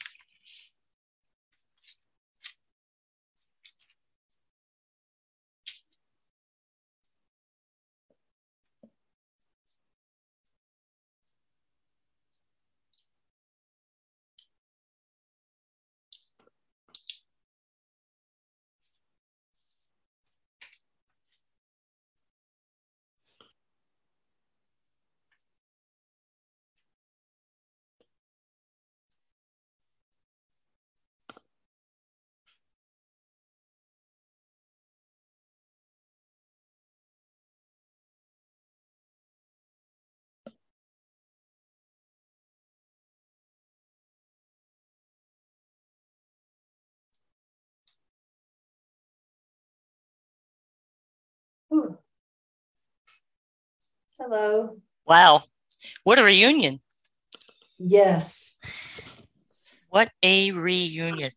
Speaker 3: Hello.
Speaker 2: Wow. What a reunion.
Speaker 3: Yes.
Speaker 2: What a reunion.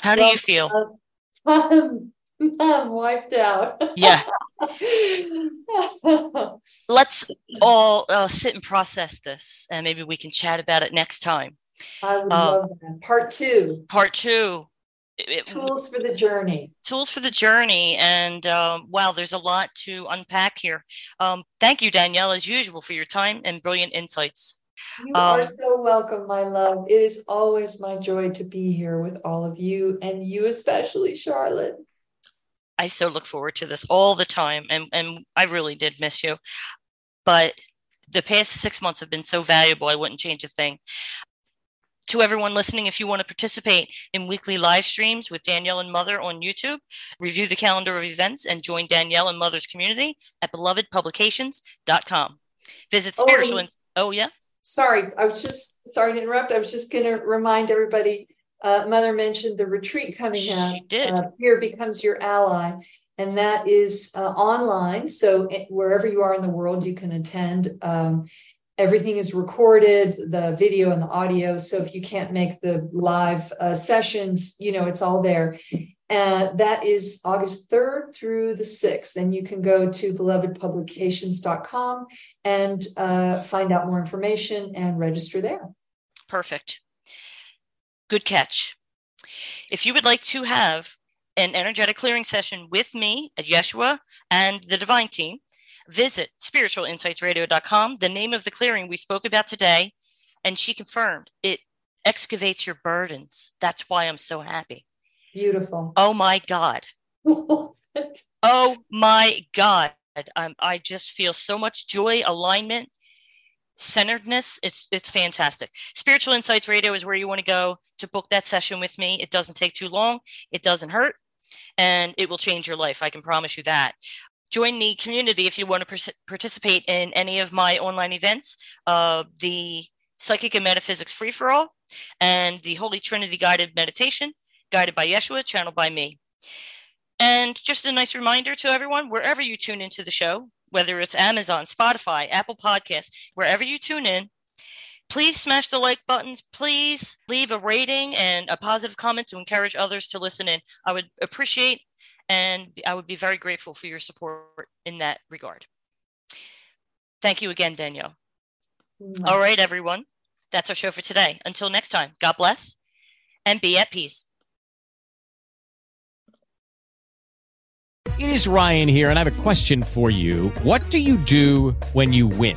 Speaker 2: How do well, you feel?
Speaker 3: I'm, I'm wiped out.
Speaker 2: Yeah. Let's all uh, sit and process this, and maybe we can chat about it next time.
Speaker 3: I would uh, love that. Part two.
Speaker 2: Part two
Speaker 3: it, tools for the journey.
Speaker 2: Tools for the journey and um, wow there's a lot to unpack here. Um, thank you danielle as usual for your time and brilliant insights.
Speaker 3: You um, are so welcome my love. It is always my joy to be here with all of you and you especially charlotte.
Speaker 2: I so look forward to this all the time and, and i really did miss you. But the past six months have been so valuable i wouldn't change a thing to everyone listening, if you want to participate in weekly live streams with Danielle and Mother on YouTube, review the calendar of events and join Danielle and Mother's community at belovedpublications.com. Visit spiritual. Oh, oh yeah.
Speaker 3: Sorry, I was just sorry to interrupt. I was just going to remind everybody. Uh, Mother mentioned the retreat coming
Speaker 2: she
Speaker 3: up.
Speaker 2: She did.
Speaker 3: Uh, Here becomes your ally, and that is uh, online. So wherever you are in the world, you can attend. Um, everything is recorded the video and the audio. So if you can't make the live uh, sessions you know it's all there. And that is august 3rd through the 6th and you can go to belovedpublications.com and uh, find out more information and register there.
Speaker 2: Perfect. Good catch. If you would like to have an energetic clearing session with me at yeshua and the divine team visit spiritualinsightsradio.com, the name of the clearing we spoke about today. And she confirmed it excavates your burdens. That's why I'm so happy.
Speaker 3: Beautiful.
Speaker 2: Oh my God. oh my God. Um, I just feel so much joy, alignment, centeredness. It's it's fantastic. Spiritual Insights Radio is where you want to go to book that session with me. It doesn't take too long. It doesn't hurt and it will change your life. I can promise you that join the community if you want to participate in any of my online events uh, the psychic and metaphysics free for all and the holy trinity guided meditation guided by yeshua channeled by me. And just a nice reminder to everyone wherever you tune into the show whether it's amazon spotify apple podcasts wherever you tune in please smash the like buttons. Please leave a rating and a positive comment to encourage others to listen in. I would appreciate and I would be very grateful for your support in that regard. Thank you again, Danielle. Mm-hmm. All right, everyone. That's our show for today. Until next time, God bless and be at peace.
Speaker 4: It is Ryan here, and I have a question for you. What do you do when you win?